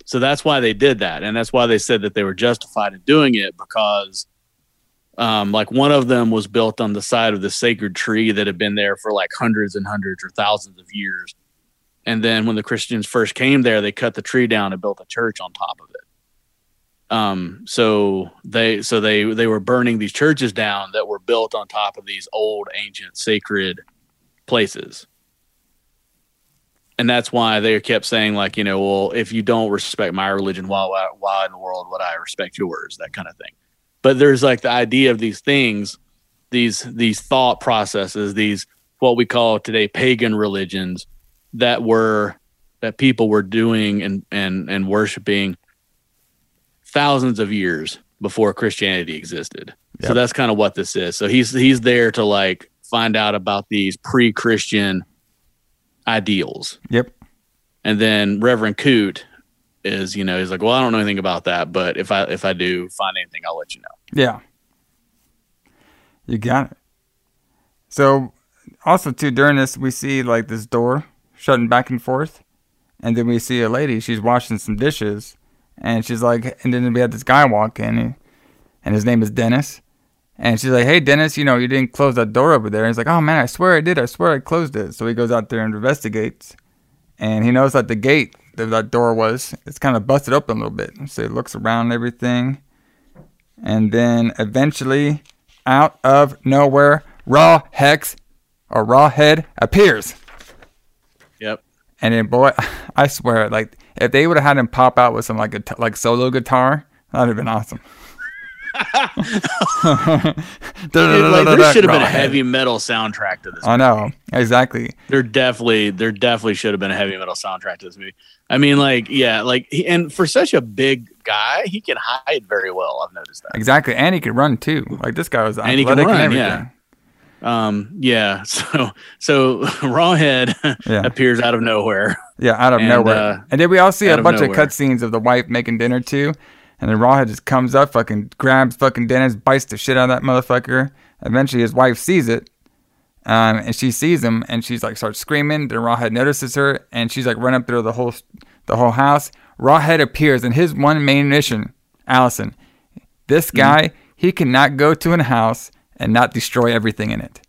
S8: So that's why they did that, and that's why they said that they were justified in doing it because, um, like one of them was built on the side of the sacred tree that had been there for like hundreds and hundreds or thousands of years, and then when the Christians first came there, they cut the tree down and built a church on top of it. Um, so they so they they were burning these churches down that were built on top of these old ancient sacred places. And that's why they kept saying like you know well if you don't respect my religion why why, why in the world would i respect yours? That kind of thing. But there's like the idea of these things these these thought processes these what we call today pagan religions that were that people were doing and and and worshiping thousands of years before christianity existed so that's kind of what this is so he's he's there to like find out about these pre-christian ideals
S7: Yep.
S8: and then Reverend Coot is, you know, he's like, well, I don't know anything about that, but if I if I do find anything, I'll let you know.
S7: Yeah. You got it. So, also too during this, we see like this door shutting back and forth, and then we see a lady. She's washing some dishes, and she's like, and then we had this guy walk in, and his name is Dennis, and she's like, "Hey, Dennis, you know you didn't close that door over there." And he's like, "Oh man, I swear I did. I swear I closed it." So he goes out there and investigates, and he knows that the gate that that door was it's kind of busted open a little bit. So he looks around and everything, and then eventually, out of nowhere, Raw Hex or Raw Head appears.
S8: Yep.
S7: And then, boy, (laughs) I swear, like if they would have had him pop out with some like a like solo guitar, that'd have been awesome. (laughs) (laughs)
S8: like, there should have been a heavy metal soundtrack to this.
S7: I know exactly.
S8: There definitely, there definitely should have been a heavy metal soundtrack to this movie. I mean, like, yeah, like, he, and for such a big guy, he can hide very well. I've noticed that.
S7: Exactly, and he could run too. Like this guy was
S8: And he can
S7: athletic and,
S8: run,
S7: everything.
S8: yeah. Um, yeah. (laughs) So, so (laughs) Rawhead
S7: Yeah. (laughs)
S8: appears out of nowhere.
S7: Yeah, out of
S8: And,
S7: nowhere.
S8: uh,
S7: and then we all see a bunch of
S8: nowhere.
S7: cutscenes of the wife making dinner too. And then Rawhead just comes up, fucking grabs fucking Dennis, bites the shit out of that motherfucker. Eventually, his wife sees it, um, and she sees him, and she's like starts screaming. Then Rawhead notices her, and she's like run up through the whole the whole house. Rawhead appears, and his one main mission, Allison, this guy he cannot go to a house and not destroy everything in it.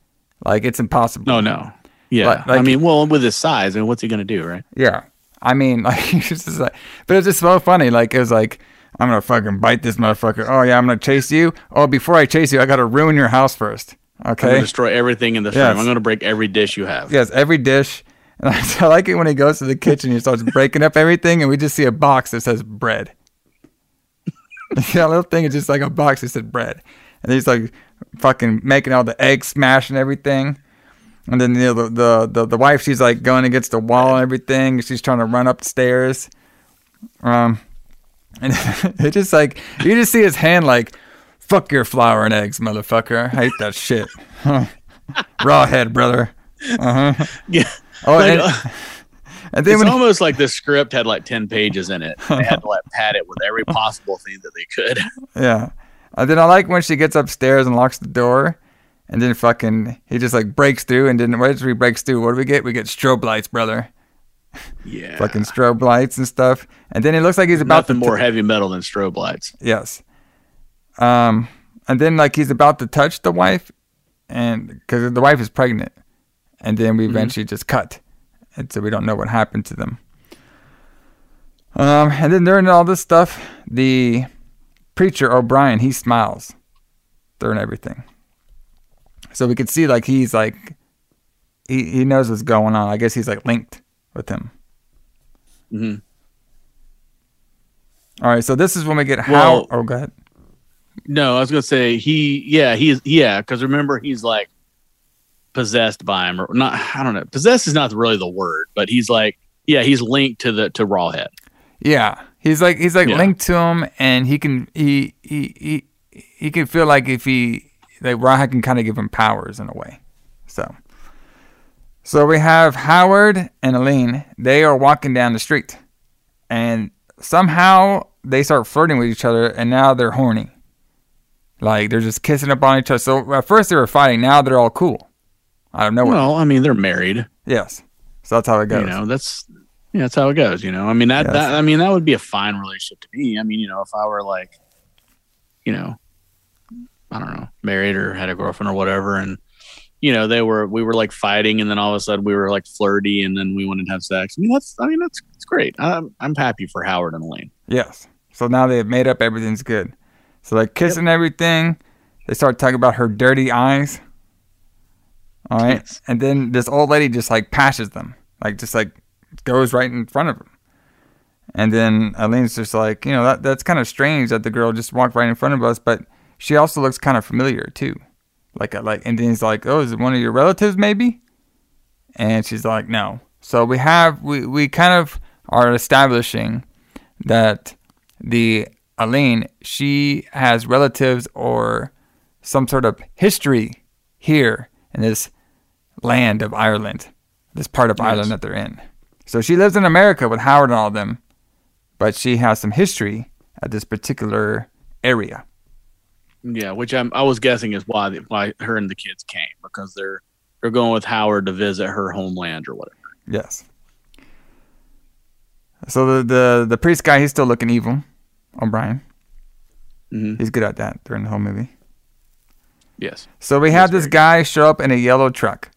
S7: Like it's impossible.
S8: No, no. Yeah.
S7: Like- like-
S8: I mean, well, with his size, I mean, what's he gonna do, right?
S7: Yeah. I mean, (laughs) like, it's just like, but it's just so funny. Like, it was like, I'm gonna fucking bite this motherfucker. Oh yeah, I'm gonna chase you. Oh, before I chase you, I gotta ruin your house first.
S8: I'm
S7: Okay.
S8: destroy everything in the
S7: Yes.
S8: frame. I'm gonna break every dish you have.
S7: Yes, every dish. And (laughs) I like it when he goes to the kitchen. He starts breaking up everything, and we just see a box that says bread. (laughs) yeah, little thing is just like a box that said bread, and he's like fucking making all the eggs smash and everything. And then you know, the, the the the wife, she's like going against the wall and everything. She's trying to run upstairs. Um, and (laughs) it just like you just see his hand like, "Fuck your flour and eggs, motherfucker! I hate that shit." (laughs) Raw head, brother. Uh huh. (laughs)
S8: Yeah.
S7: Oh,
S8: Like,
S7: and,
S8: uh,
S7: and then
S8: it's
S7: he-
S8: almost like the script had like 10 pages in it. They had to like pad it with every possible thing that they could.
S7: yeah, and then I like when she gets upstairs and locks the door, and then fucking he just like breaks through, and then as he breaks through, what do we get? We get strobe lights, brother.
S8: Yeah.
S7: Fucking strobe lights and stuff, and then it looks like he's about
S8: Nothing
S7: to
S8: more heavy metal than strobe lights.
S7: Yes. Um, and then like he's about to touch the wife, and because the wife is pregnant, and then we eventually just cut, and so we don't know what happened to them. Um, and then during all this stuff, the preacher O'Brien he smiles during everything, so we could see like he's like he he knows what's going on. I guess he's like linked with him.
S8: Mm-hmm.
S7: All right, so this is when we get how.
S8: Well-
S7: oh, go ahead.
S8: No, I was gonna say he, yeah, he's yeah, because remember he's like possessed by him or not. I don't know. Possessed is not really the word, but he's like, yeah, he's linked to the to Rawhead.
S7: Yeah, he's like he's like
S8: Yeah.
S7: linked to him, and he can he he he he can feel like if he like Rawhead can kind of give him powers in a way. So, so we have Howard and Aline. They are walking down the street, and somehow they start flirting with each other, and now they're horny. Like they're just kissing up on each other. So at first they were fighting. Now they're all cool. I don't know.
S8: Well, I mean, they're married.
S7: yes. So that's how it goes.
S8: You know, that's yeah, that's how it goes. You know, I mean that,
S7: Yes.
S8: that I mean that would be a fine relationship to me. I mean, you know, if I were like, you know, I don't know, married or had a girlfriend or whatever, and you know, they were we were like fighting, and then all of a sudden we were like flirty, and then we wanted to have sex. I mean, that's I mean that's it's great. I'm I'm happy for Howard and Elaine.
S7: Yes. So now they've made up, everything's good. So like kissing everything. They start talking about her dirty eyes. All right.
S8: Yes.
S7: And then this old lady just like passes them. Like just like goes right in front of them. And then Eileen's just like, you know, that that's kind of strange that the girl just walked right in front of us, but she also looks kind of familiar too. Like like and then he's like, Oh, is it one of your relatives maybe? And she's like, No. So we have we, we kind of are establishing that the Aline, she has relatives or some sort of history here in this land of Ireland, this part of Ireland that they're in. So she lives in America with Howard and all of them, but she has some history at this particular area.
S8: Yeah, which I'm I was guessing is why why her and the kids came because they're they're going with Howard to visit her homeland or whatever.
S7: Yes. So the the, the priest guy, he's still looking evil, O'Brien.
S8: Mhm.
S7: He's good at that during the whole movie.
S8: Yes.
S7: So we have this guy show up in a yellow truck.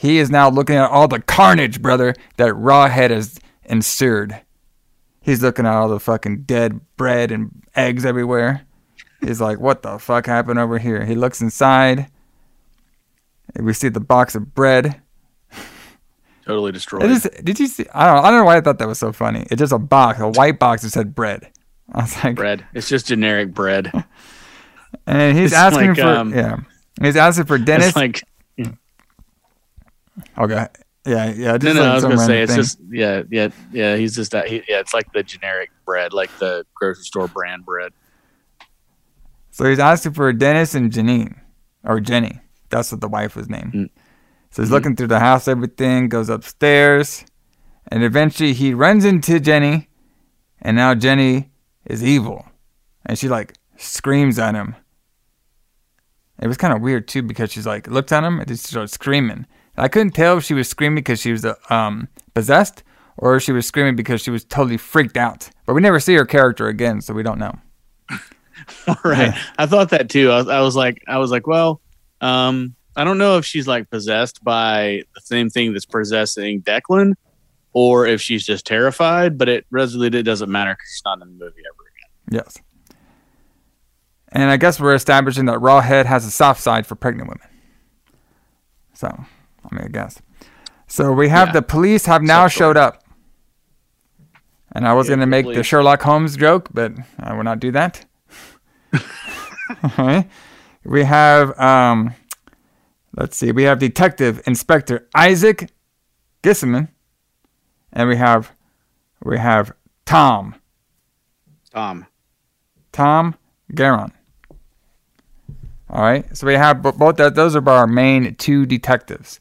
S7: He is now looking at all the carnage, brother, that Rawhead has ensured. He's looking at all the fucking dead bread and eggs everywhere. He's like, what the fuck happened over here? He looks inside. And we see the box of bread.
S8: Totally destroyed.
S7: It is, did you see? I don't, I don't know why I thought that was so funny. It's just a box, a white box that said bread. (laughs) I was like,
S8: bread. It's just generic bread. (laughs)
S7: and he's
S8: It's
S7: asking
S8: like,
S7: for,
S8: um,
S7: yeah. He's asking for Dennis.
S8: Like
S7: okay. Yeah, yeah.
S8: no,
S7: Just
S8: no.
S7: like
S8: I was gonna say it's
S7: thing.
S8: just yeah, yeah, yeah. He's just that. He, yeah, it's like the generic bread, like the grocery store brand bread.
S7: So he's asking for Dennis and Janine, or Jenny. That's what the wife was named.
S8: Mm.
S7: So he's looking through the house, everything, goes upstairs, and eventually he runs into Jenny, and now Jenny is evil. and she like screams at him. It was kind of weird too because she's like looked at him and just started screaming. I couldn't tell if she was screaming because she was um, possessed or if she was screaming because she was totally freaked out. But we never see her character again, so we don't know. (laughs)
S8: right. I thought that too. I was, I was like, I was like, well, um, I don't know if she's like possessed by the same thing that's possessing Declan, or if she's just terrified. But it resolutely it doesn't matter because she's not in the movie ever again.
S7: Yes. And I guess we're establishing that Rawhead has a soft side for pregnant women. So, I mean, I guess. So we have
S8: Yeah.
S7: the police have now
S8: Sexual.
S7: showed up. And I was
S8: Yeah,
S7: going to make the. Sherlock Holmes joke, but I will not do that. Alright. (laughs) (laughs) We have, um, let's see, we have Detective Inspector Isaac Gisselman, and we have, we have Tom,
S8: Tom.
S7: Tom Garron. All right, so we have both. That, those are our main two detectives,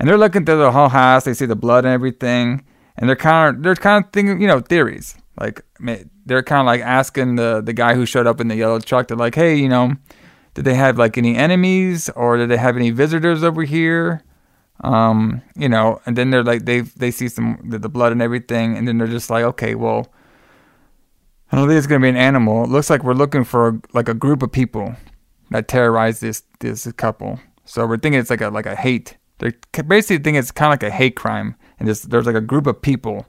S7: and they're looking through the whole house. They see the blood and everything, and they're kind of they're kind of thinking, you know, theories. Like they're kind of like asking the the guy who showed up in the yellow truck. They're like, hey, you know, did they have like any enemies or did they have any visitors over here? Um, you know, and then they're like they they see some the, the blood and everything, and then they're just like, okay, well. I don't think it's gonna be an animal. It looks like we're looking for like a group of people that terrorize this this couple. So we're thinking it's like a like a hate. They basically think it's kind of like a hate crime, and just there's like a group of people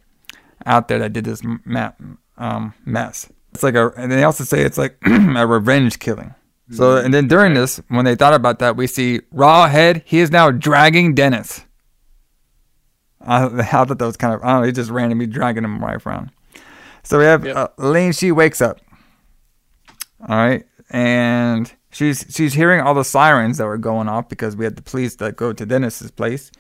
S7: out there that did this ma- um, mess. It's like a, and they also say it's like (clears throat) a revenge killing. So and then during this, when they thought about that, we see Rawhead. He is now dragging Dennis. I, (laughs) I thought that was kind of I don't know. He just randomly dragging him right around. So we have
S8: Yep.
S7: uh, Lane. She wakes up. All right, and she's she's hearing all the sirens that were going off because we had the police that go to Dennis's place,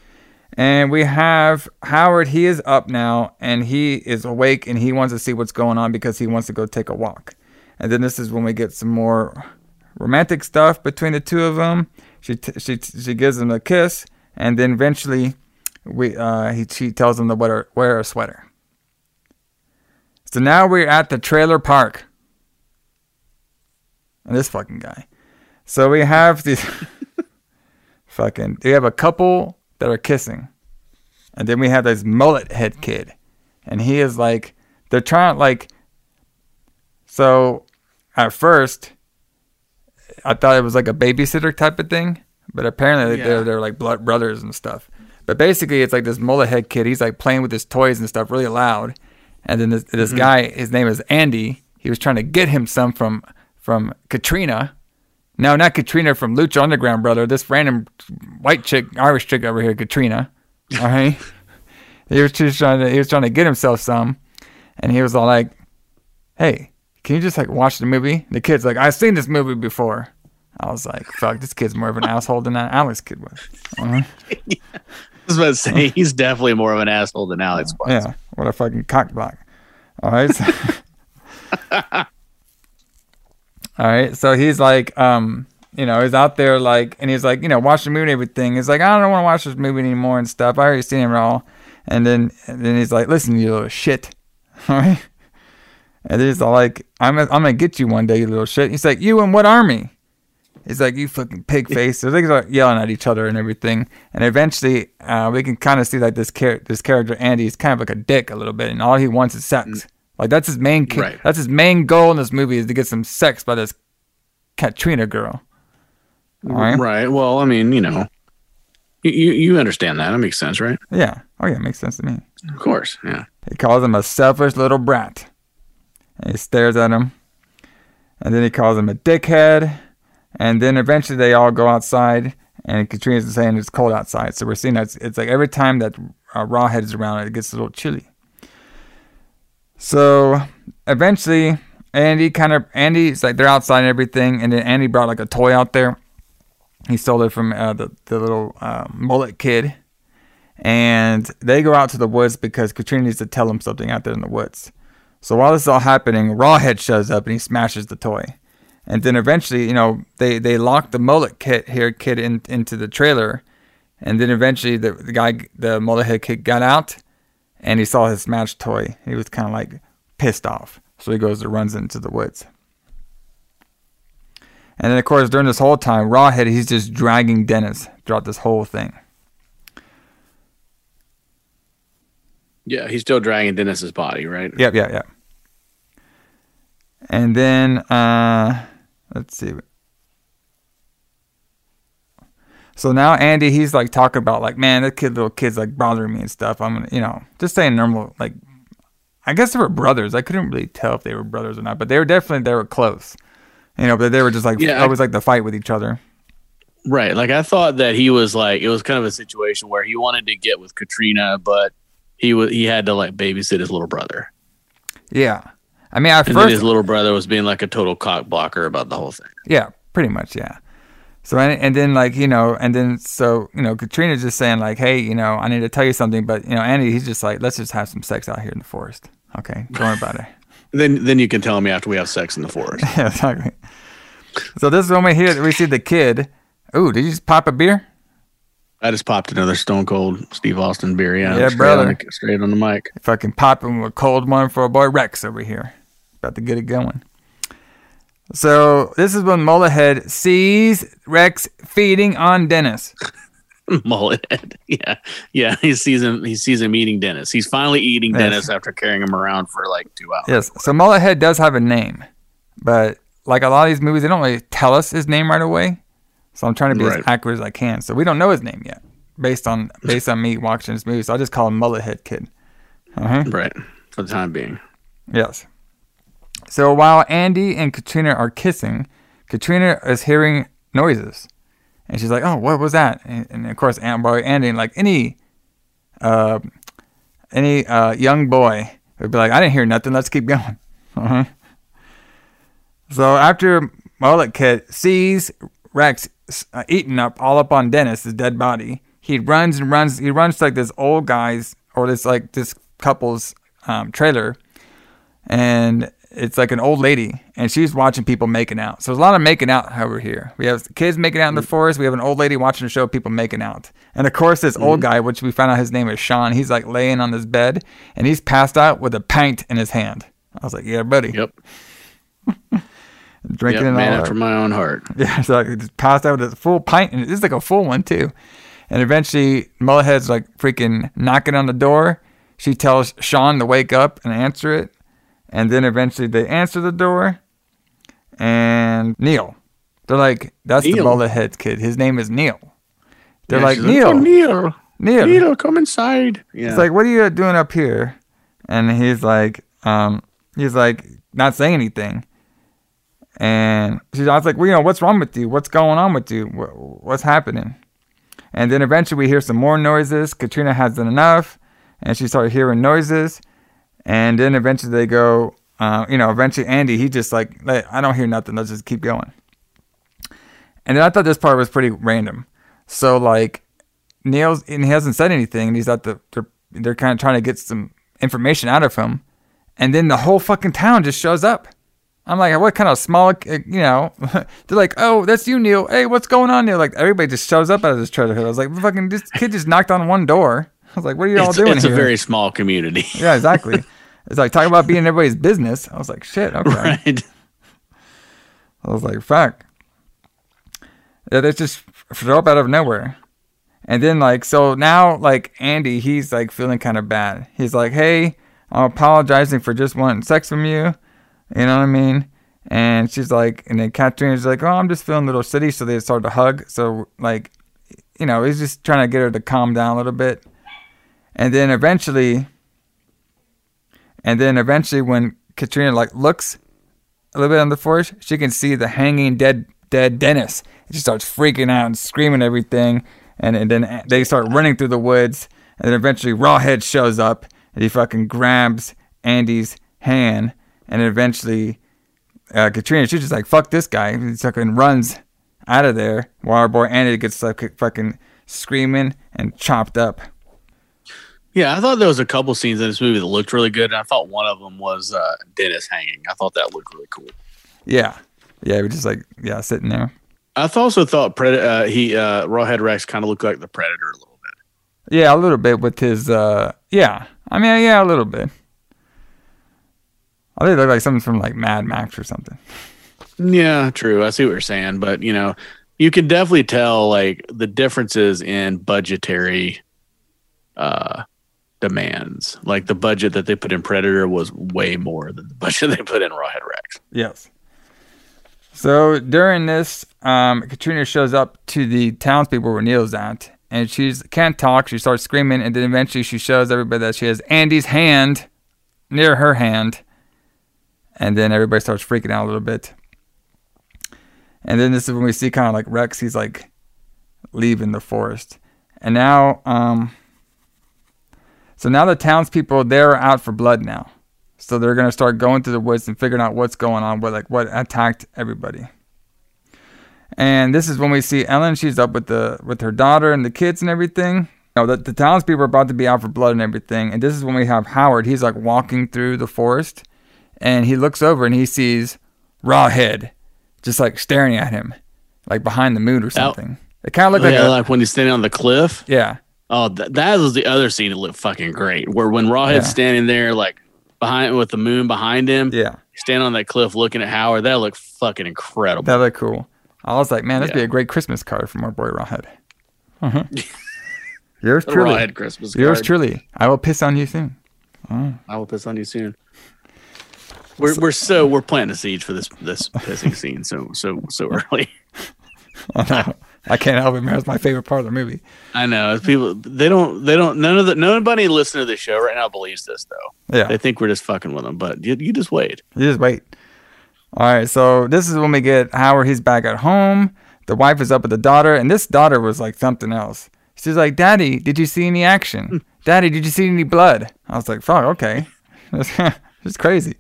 S7: and we have Howard. He is up now, and he is awake, and he wants to see what's going on because he wants to go take a walk. And then this is when we get some more romantic stuff between the two of them. She t- she she gives him a kiss, and then eventually, we uh he she tells him to wear wear a sweater. So now we're at the trailer park. And this fucking guy. So we have these (laughs) fucking we have a couple that are kissing. And then we have this mullet head kid. And he is like they're trying like so at first I thought it was like a babysitter type of thing. But apparently
S8: Yeah.
S7: they're they're like blood brothers and stuff. But basically it's like this mullet head kid, he's like playing with his toys and stuff really loud. And then this, this mm-hmm. guy, his name is Andy. He was trying to get him some from from Katrina. No, not Katrina from Lucha Underground, brother. This random white chick, Irish chick over here, Katrina. All right. he was just trying to he was trying to get himself some, and he was all like, "Hey, can you just like watch the movie?" The kid's like, "I've seen this movie before." I was like, "Fuck, this kid's more of an asshole than that Alex kid was." Uh-huh. (laughs)
S8: I was about to say he's definitely more of an asshole than Alex was.
S7: Yeah, what a fucking cockblock. All right. So, (laughs) (laughs) all right. So he's like, um, you know, he's out there like, and he's like, you know, watch the movie and everything. He's like, I don't want to watch this movie anymore and stuff. I already seen it all. And then, and then he's like, listen, you little shit. (laughs) All right. And then he's all like, I'm, I'm gonna get you one day, you little shit. He's like, you in what army? He's like, you fucking pig face. So they start yelling at each other and everything. And eventually, uh, we can kind of see like this char- this character Andy is kind of like a dick a little bit, and all he wants is sex. Like that's his main ca-
S8: Right.
S7: that's his main goal in this movie is to get some sex by this Katrina girl. Right.
S8: Right. Well, I mean, you know, you, you you understand that. That makes sense, right?
S7: Yeah. Oh yeah, it makes sense to me.
S8: Of course. Yeah.
S7: He calls him a selfish little brat. And he stares at him. And then he calls him a dickhead. And then eventually they all go outside. And Katrina's saying it's cold outside. So we're seeing that it's, it's like every time that uh, Rawhead is around, it gets a little chilly. So eventually, Andy kind of, Andy's like, they're outside and everything. And then Andy brought like a toy out there. He stole it from uh, the, the little uh, mullet kid and they go out to the woods because Katrina needs to tell him something out there in the woods. So while this is all happening, Rawhead shows up and he smashes the toy. And then eventually, you know, they, they lock the mullet kid here kid in, into the trailer. And then eventually the, the guy, the mullet head kid got out and he saw his smashed toy. He was kind of like pissed off. So he goes and runs into the woods. And then of course during this whole time, Rawhead he's just dragging Dennis throughout this whole thing.
S8: Yeah, he's still dragging Dennis's body, right?
S7: Yep, yep, yep. And then uh let's see. So now Andy, he's like talking about like, man, that kid, little kid's like bothering me and stuff. I'm gonna, you know, just saying normal, like, I guess they were brothers. I couldn't really tell if they were brothers or not, but they were definitely they were close, you know. But they were just like
S8: Yeah, I-
S7: always like the fight with each other.
S8: Right. Like I thought that he was like it was kind of a situation where he wanted to get with Katrina, but he was he had to like babysit his little brother.
S7: Yeah, I mean at
S8: And then
S7: first,
S8: his little brother was being like a total cock blocker about the whole thing.
S7: yeah, pretty much, yeah. So and, and then like you know, and then so you know, Katrina's just saying like, hey, you know, I need to tell you something, but you know, Andy, he's just like, let's just have some sex out here in the forest. Okay, don't worry about it. (laughs)
S8: Then then you can tell me after we have sex in the forest. (laughs)
S7: yeah, exactly. So this is when we hear we see the kid. Ooh, did you just pop a beer?
S8: I just popped another Stone Cold Steve Austin beer. Yeah,
S7: Yeah,
S8: straight
S7: brother.
S8: On the, straight on the mic.
S7: Fucking popping a cold one for a boy Rex over here. About to get it going. So this is when Mullethead sees Rex feeding on Dennis. (laughs)
S8: Mullet head. Yeah, yeah. He sees him. He sees him eating Dennis. He's finally eating
S7: Yes.
S8: Dennis after carrying him around for like two hours.
S7: Yes. So Mullethead does have a name, but like a lot of these movies, they don't really tell us his name right away. So I'm trying to be
S8: Right.
S7: as accurate as I can. So we don't know his name yet, based on (laughs) based on me watching this movie. So I just call him Mullethead Kid. Uh-huh.
S8: Right. For the time being.
S7: Yes. So while Andy and Katrina are kissing, Katrina is hearing noises, and she's like, "Oh, what was that?" And, and of course, Aunt Boy Andy, like any, uh, any uh, young boy, would be like, "I didn't hear nothing. Let's keep going." (laughs) Uh-huh. So after Mullet Kid sees Rex uh, eating up all up on Dennis, dead body, he runs and runs. He runs to like this old guy's or this like this couple's um, trailer, and it's like an old lady, and she's watching people making out. So there's a lot of making out over here. We have kids making out in the mm. forest. We have an old lady watching a show of people making out, and of course this old mm. guy, which we found out his name is Sean. He's like laying on this bed, and he's passed out with a pint in his hand. I was like, yeah, buddy,
S8: Yep. (laughs)
S7: drinking
S8: yep
S7: it
S8: man
S7: all.
S8: after
S7: up.
S8: my own heart. (laughs)
S7: Yeah, so I just passed out with a full pint, and it's like a full one too. And eventually, Mullethead's like freaking knocking on the door. She tells Sean to wake up and answer it, and then eventually they answer the door. And Neil, they're like, "That's the
S8: Neil.
S7: Mullethead kid. His name is Neil." They're
S8: Yeah,
S7: like,
S8: she's
S7: "Neil,
S8: oh, Neil,
S7: Neil."
S8: Neil, come inside. Yeah.
S7: He's like, "What are you doing up here?" And he's like, um, he's like not saying anything. And she's I was like, well, you know, what's wrong with you? What's going on with you? What's happening? And then eventually we hear some more noises. Katrina has done enough, and she started hearing noises. And then eventually they go, uh, you know, eventually Andy, he just like, "Hey, I don't hear nothing. Let's just keep going. And then I thought this part was pretty random. So like, Neil's and he hasn't said anything. And he's at the they're, they're kind of trying to get some information out of him, and then the whole fucking town just shows up. I'm like, what kind of small, uh, you know? (laughs) They're like, oh, that's you, Neil. Hey, what's going on, Neil? Like everybody just shows up out of this treasure hunt. I was like, fucking, this kid just knocked on one door. (laughs) I was like, what are you all
S8: it's,
S7: doing
S8: it's
S7: here?
S8: a very small community. (laughs)
S7: yeah, exactly. (laughs) it's like talking about being in everybody's business. I was like, shit, okay.
S8: right.
S7: I was like, fuck. Yeah, they just show up out of nowhere. And then, like, so now, like, Andy, he's like feeling kind of bad. He's like, hey, I'm apologizing for just wanting sex from you. You know what I mean? And she's like, and then Katrina's like, oh, I'm just feeling a little shitty. So they start to hug. So, like, you know, he's just trying to get her to calm down a little bit. And then eventually, and then eventually, when Katrina, like, looks a little bit on the forest, she can see the hanging dead dead Dennis. And she starts freaking out and screaming everything. And, and then they start running through the woods. And then eventually Rawhead shows up and he fucking grabs Andy's hand. And eventually uh, Katrina, she's just like, fuck this guy. And fucking runs out of there while our boy Andy gets like fucking screaming and chopped up.
S8: Yeah, I thought there was a couple scenes in this movie that looked really good. And I thought one of them was uh, Dennis hanging. I thought that looked really cool.
S7: Yeah. Yeah, we're just like, yeah, sitting there.
S8: I also thought Pred- uh, he uh, Rawhead Rex kind of looked like the Predator a little bit.
S7: Yeah, a little bit with his uh yeah. I mean yeah, a little bit. I think it looked like something from like Mad Max or something.
S8: Yeah, true. I see what you're saying, but you know, you can definitely tell like the differences in budgetary uh demands. Like the budget that they put in Predator was way more than the (laughs) budget they put in Rawhead Rex.
S7: Yes. So during this, um, Katrina shows up to the townspeople where Neil's at, and she can't talk. She starts screaming, and then eventually she shows everybody that she has Andy's hand near her hand, and then everybody starts freaking out a little bit. And then this is when we see kind of like Rex. He's like leaving the forest, and now, um, so now the townspeople they're out for blood now. So they're gonna start going through the woods and figuring out what's going on, what like what attacked everybody. And this is when we see Ellen. She's up with the with her daughter and the kids and everything. You know, the, the townspeople are about to be out for blood and everything. And this is when we have Howard. He's like walking through the forest, and he looks over and he sees Rawhead, just like staring at him, like behind the moon or something. It kind of looked like
S8: yeah,
S7: a,
S8: like when he's standing on the cliff.
S7: yeah,
S8: Oh, th- that was the other scene that looked fucking great. Where when Rawhead's
S7: Yeah.
S8: standing there, like behind with the moon behind him,
S7: yeah.
S8: standing on that cliff looking at Howard, that looked fucking incredible.
S7: That looked cool. I was like, man, that'd be a great Christmas card from our boy Rawhead. Mhm. (laughs) Yours (laughs) truly.
S8: Rawhead Christmas
S7: Yours
S8: card.
S7: truly. I will piss on you soon.
S8: I will piss on you soon. We're we're so we're planting a siege for this this pissing scene so so so early. (laughs)
S7: I know. I can't help it, man. It's my favorite part of the movie.
S8: I know people they don't they don't none of the nobody listening to this show right now believes this though.
S7: Yeah.
S8: They think we're just fucking with them, but you, you just wait.
S7: You just wait. All right, so this is when we get Howard. He's back at home. The wife is up with the daughter, and this daughter was like something else. She's like, "Daddy, did you see any action? (laughs) Daddy, did you see any blood?" I was like, "Fuck, okay." (laughs) it's crazy.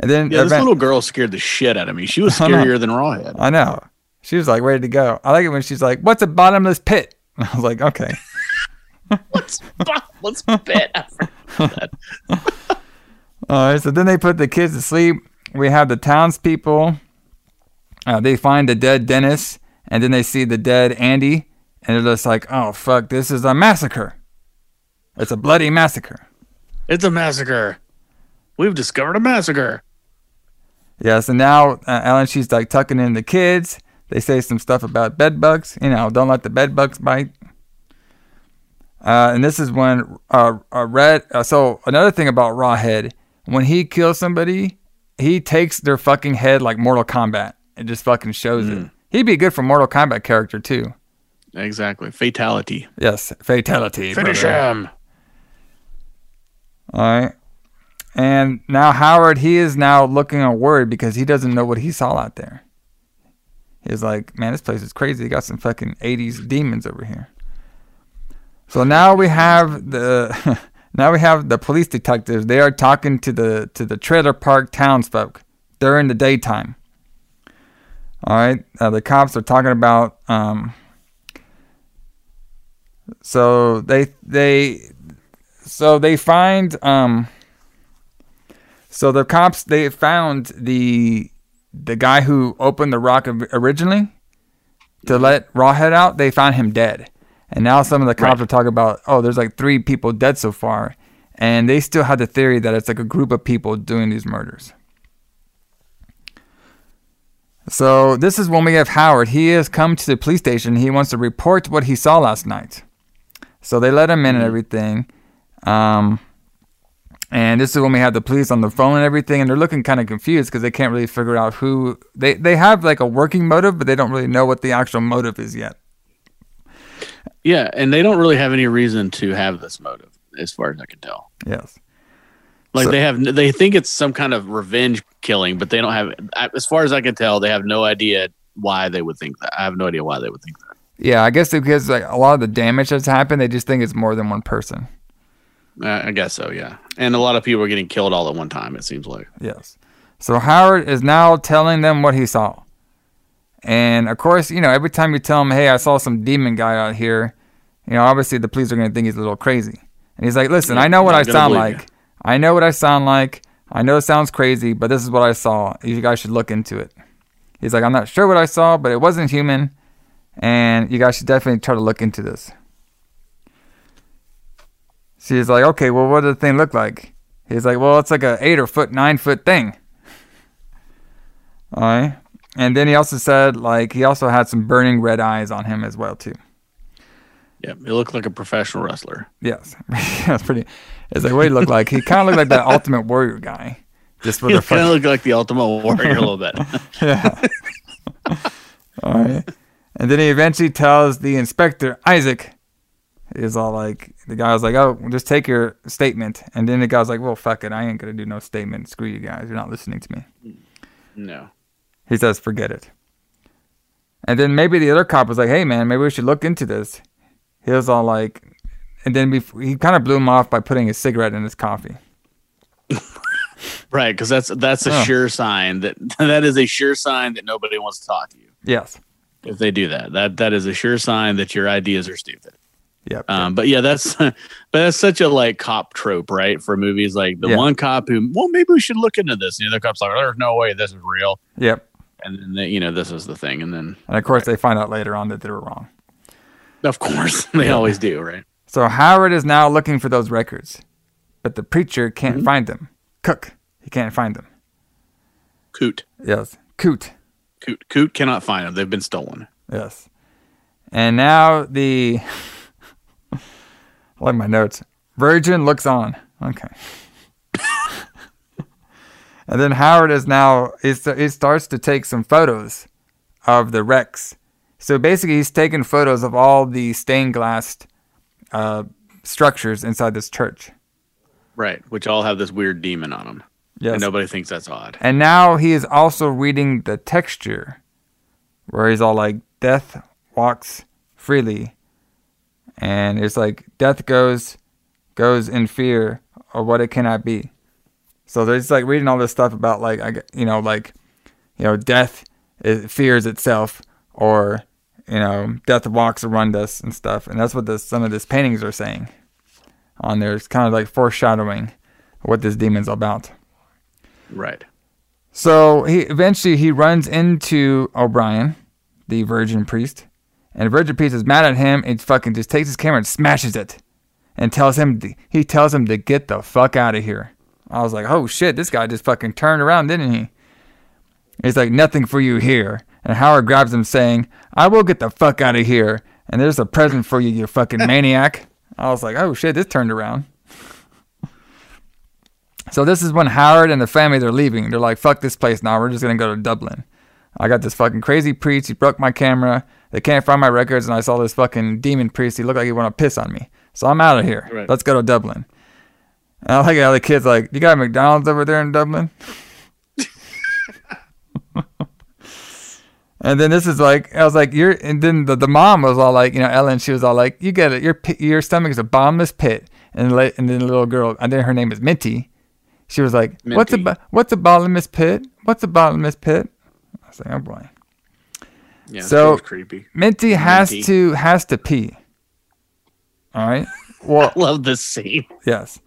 S7: And then
S8: Yeah, this
S7: event-
S8: little girl scared the shit out of me. She was (laughs) scarier than Rawhead.
S7: I know. She was like ready to go. I like it when she's like, "What's a bottomless pit?" (laughs) I was like, "Okay."
S8: Let's let's bet.
S7: All right, so then they put the kids to sleep. We have the townspeople. Uh, they find the dead Dennis, and then they see the dead Andy, and they're just like, "Oh fuck, this is a massacre! It's a bloody massacre."
S8: It's a massacre. We've discovered a massacre.
S7: Yeah, so now uh, Ellen, she's like tucking in the kids. They say some stuff about bed bugs. You know, don't let the bed bugs bite. Uh, and this is when uh, uh, Red. Uh, so another thing about Rawhead, when he kills somebody, he takes their fucking head like Mortal Kombat. It just fucking shows it. He'd be good for Mortal Kombat character too.
S8: Exactly. Fatality.
S7: Yes, fatality.
S8: Finish
S7: brother.
S8: him.
S7: All right. And now Howard, he is now looking worried because he doesn't know what he saw out there. He's like, man, this place is crazy. They got some fucking 80s demons over here. So now we have the (laughs) now we have the police detectives. They are talking to the to the trailer park townsfolk during the daytime. All right, uh, the cops are talking about. Um, so they they so they find um so the cops they found the the guy who opened the rock originally to let Rawhead out. They found him dead, and now some of the cops
S8: Right.
S7: are talking about oh, there's like three people dead so far, and they still have the theory that it's like a group of people doing these murders. So this is when we have Howard. He has come to the police station. He wants to report what he saw last night. So they let him in and everything. Um, and this is when we have the police on the phone and everything, and they're looking kind of confused because they can't really figure out who they they have like a working motive, but they don't really know what the actual motive is yet.
S8: Yeah, and they don't really have any reason to have this motive, as far as I can tell.
S7: Yes.
S8: Like
S7: So-
S8: they have, they think it's some kind of revenge killing, but they don't have. As far as I can tell, they have no idea why they would think that. I have no idea why they would think that.
S7: Yeah, I guess because like a lot of the damage that's happened, they just think it's more than one person.
S8: Uh, I guess so, yeah. And a lot of people are getting killed all at one time. It seems like.
S7: Yes. So Howard is now telling them what he saw. And of course, you know, every time you tell him, hey, I saw some demon guy out here, you know, obviously the police are going to think he's a little crazy. And he's like, listen,
S8: Yeah,
S7: I know what I sound like. I know what I sound like. I know it sounds crazy, but this is what I saw. You guys should look into it. He's like, I'm not sure what I saw, but it wasn't human. And you guys should definitely try to look into this. She's like, okay, well, what does the thing look like? He's like, well, it's like a eight or foot, nine foot thing. All right. And then he also said like he also had some burning red eyes on him as well too.
S8: Yeah, he looked like a professional wrestler.
S7: Yes, (laughs) that's pretty. It's like what he looked like. He kind of looked like that (laughs) Ultimate Warrior guy, just with
S8: He kind of looked like the Ultimate Warrior a little bit. (laughs)
S7: yeah. all right. And then he eventually tells the inspector Isaac. He's all like, the guy was like, "Oh, just take your statement." And then the guy was like, "Well, fuck it, I ain't gonna do no statement. Screw you guys. You're not listening to me."
S8: No.
S7: He says, "Forget it." And then maybe the other cop was like, "Hey, man, maybe we should look into this." He was all like, and then he kind of blew him off by putting a cigarette in his coffee. (laughs)
S8: Right, because that's that's a
S7: Oh.
S8: sure sign that (laughs) that is a sure sign that nobody wants to talk to you.
S7: Yes.
S8: If they do that, that that is a sure sign that your ideas are stupid.
S7: Yep.
S8: Um, but yeah, that's (laughs) but that's such a like cop trope, right? For movies like the
S7: Yeah.
S8: one cop who, well, maybe we should look into this. And the other cop's like, there's no way this is real.
S7: Yep.
S8: And then they, you know this is the thing, and then
S7: And of course, they find out later on that they were wrong.
S8: of course (laughs) they
S7: Yeah.
S8: always do, right?
S7: So Howard is now looking for those records, but the preacher can't
S8: Mm-hmm.
S7: find them. Cook, he can't find them.
S8: Coot,
S7: Yes, Coot.
S8: Coot, Coot cannot find them. They've been stolen.
S7: Yes. And now the (laughs) like my notes. Virgin looks on. Okay. and then Howard is now he starts to take some photos of the wrecks. So basically, he's taking photos of all the stained glass uh, structures inside this church.
S8: Right, which all have this weird demon on them.
S7: Yes.
S8: And nobody thinks that's odd.
S7: And now he is also reading the texture, where he's all like, "Death walks freely," and it's like death goes, goes in fear of what it cannot be. So there's like reading all this stuff about like I, you know, like, you know, death it fears itself, or you know, death walks around us and stuff, and that's what the, some of these paintings are saying. On there, it's kind of like foreshadowing what this demon's about.
S8: Right.
S7: So he eventually he runs into O'Brien, the virgin priest, and virgin priest is mad at him and fucking just takes his camera and smashes it, and tells him he tells him to get the fuck out of here. I was like, oh shit, this guy just fucking turned around, didn't he? He's like, nothing for you here. And Howard grabs him, saying, I will get the fuck out of here, and there's a present for you, you fucking (laughs) maniac. I was like, oh shit, this turned around. So this is when Howard and the family they're leaving. They're like, "Fuck this place now. We're just gonna go to Dublin." I got this fucking crazy priest. He broke my camera. They can't find my records, and I saw this fucking demon priest. He looked like he wanted to piss on me. So I'm out of here.
S8: Right.
S7: Let's go to Dublin. And I like how the kids like, "You got a McDonald's over there in Dublin?" (laughs) and then this is like, I was like, "You're," and then the, the mom was all like, you know, Ellen. She was all like, "You get it. Your your stomach is a bottomless pit." And la- and then the little girl, and then her name is Minty. She was like, "What's a what's a bottomless pit? What's a bottomless pit?" I was like, "Oh boy."
S8: Yeah.
S7: So-
S8: creepy.
S7: Minty has
S8: Minty.
S7: to has to pee. All right. (laughs) Well,
S8: Love this scene.
S7: yes,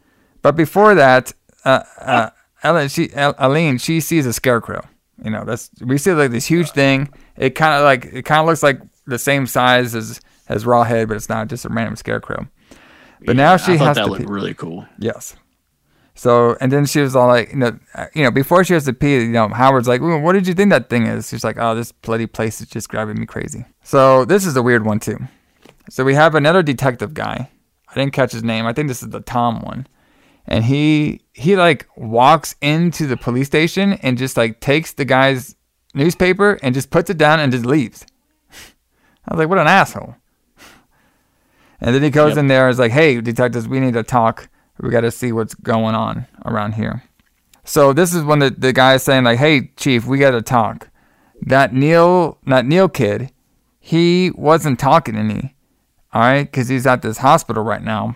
S7: but before that, uh, uh, Ellen, she, Elaine, she sees a scarecrow. You know, that's we see like this huge thing. It kind of like it kind of looks like the same size as as Rawhead, but it's not just a random scarecrow. But now she
S8: I thought
S7: has
S8: that
S7: to
S8: looked
S7: pee.
S8: really cool.
S7: Yes. So and then she was all like, you know, uh, you know, before she has to pee, you know, Howard's like, well, "What did you think that thing is?" She's like, "Oh, this bloody place is just driving me crazy." So this is a weird one too. So we have another detective guy. I didn't catch his name. I think this is the Tom one, and he he like walks into the police station and just like takes the guy's newspaper and just puts it down and just leaves. (laughs) I was like, what an asshole. And then he goes
S8: Yep.
S7: in there and is like, hey, detectives, we need to talk. We got to see what's going on around here. So this is when the, the guy is saying, like, hey, chief, we got to talk. That Neil, that Neil kid, he wasn't talking to me, all right, because he's at this hospital right now.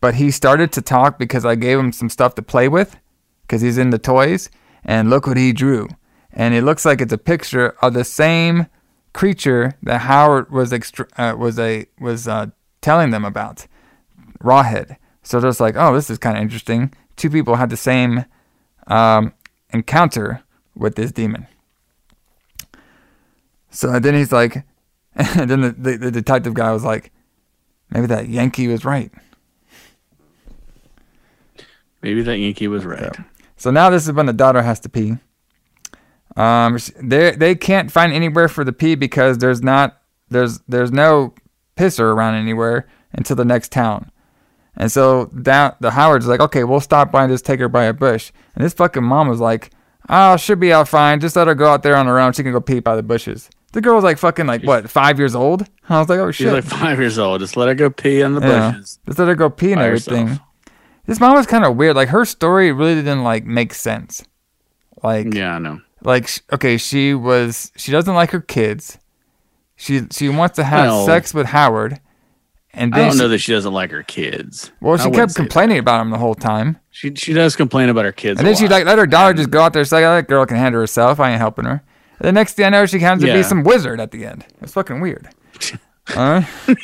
S7: But he started to talk because I gave him some stuff to play with because he's into toys. And look what he drew. And it looks like it's a picture of the same creature that Howard was extra- uh, was a was uh, telling them about, Rawhead. So they're just like, oh, this is kind of interesting. Two people had the same um, encounter with this demon. So then he's like, and (laughs) then the, the, the detective guy was like, maybe that Yankee was right.
S8: Maybe that Yankee was right.
S7: So now this is when the daughter has to pee. Um, they they can't find anywhere for the pee because there's not there's there's no pisser around anywhere until the next town. And so down the Howard's like, okay, we'll stop by and just take her by a bush. And this fucking mom was like, oh, she'll be out fine. Just let her go out there on her own. She can go pee by the bushes. The girl was like fucking like what five years old. (laughs) I was like, oh
S8: She's
S7: shit.
S8: like five years old. Just let her go pee in the
S7: Yeah.
S8: bushes.
S7: Just let her go pee and everything.
S8: herself.
S7: This mom was kind of weird. Like her story really didn't like make sense. Like
S8: Yeah, I know.
S7: like okay, she was she doesn't like her kids. She she wants to have
S8: Well-
S7: sex with Howard, and
S8: I don't
S7: she,
S8: know that she doesn't like her kids.
S7: well she
S8: wouldn't
S7: kept complaining about him the whole time.
S8: She she does complain about her kids.
S7: And then she like let her daughter just go out there and say, "Oh, that girl can handle herself. I ain't helping her." And the next thing I know, she happens to be some wizard at the end. It's fucking weird. (laughs) Huh? (laughs)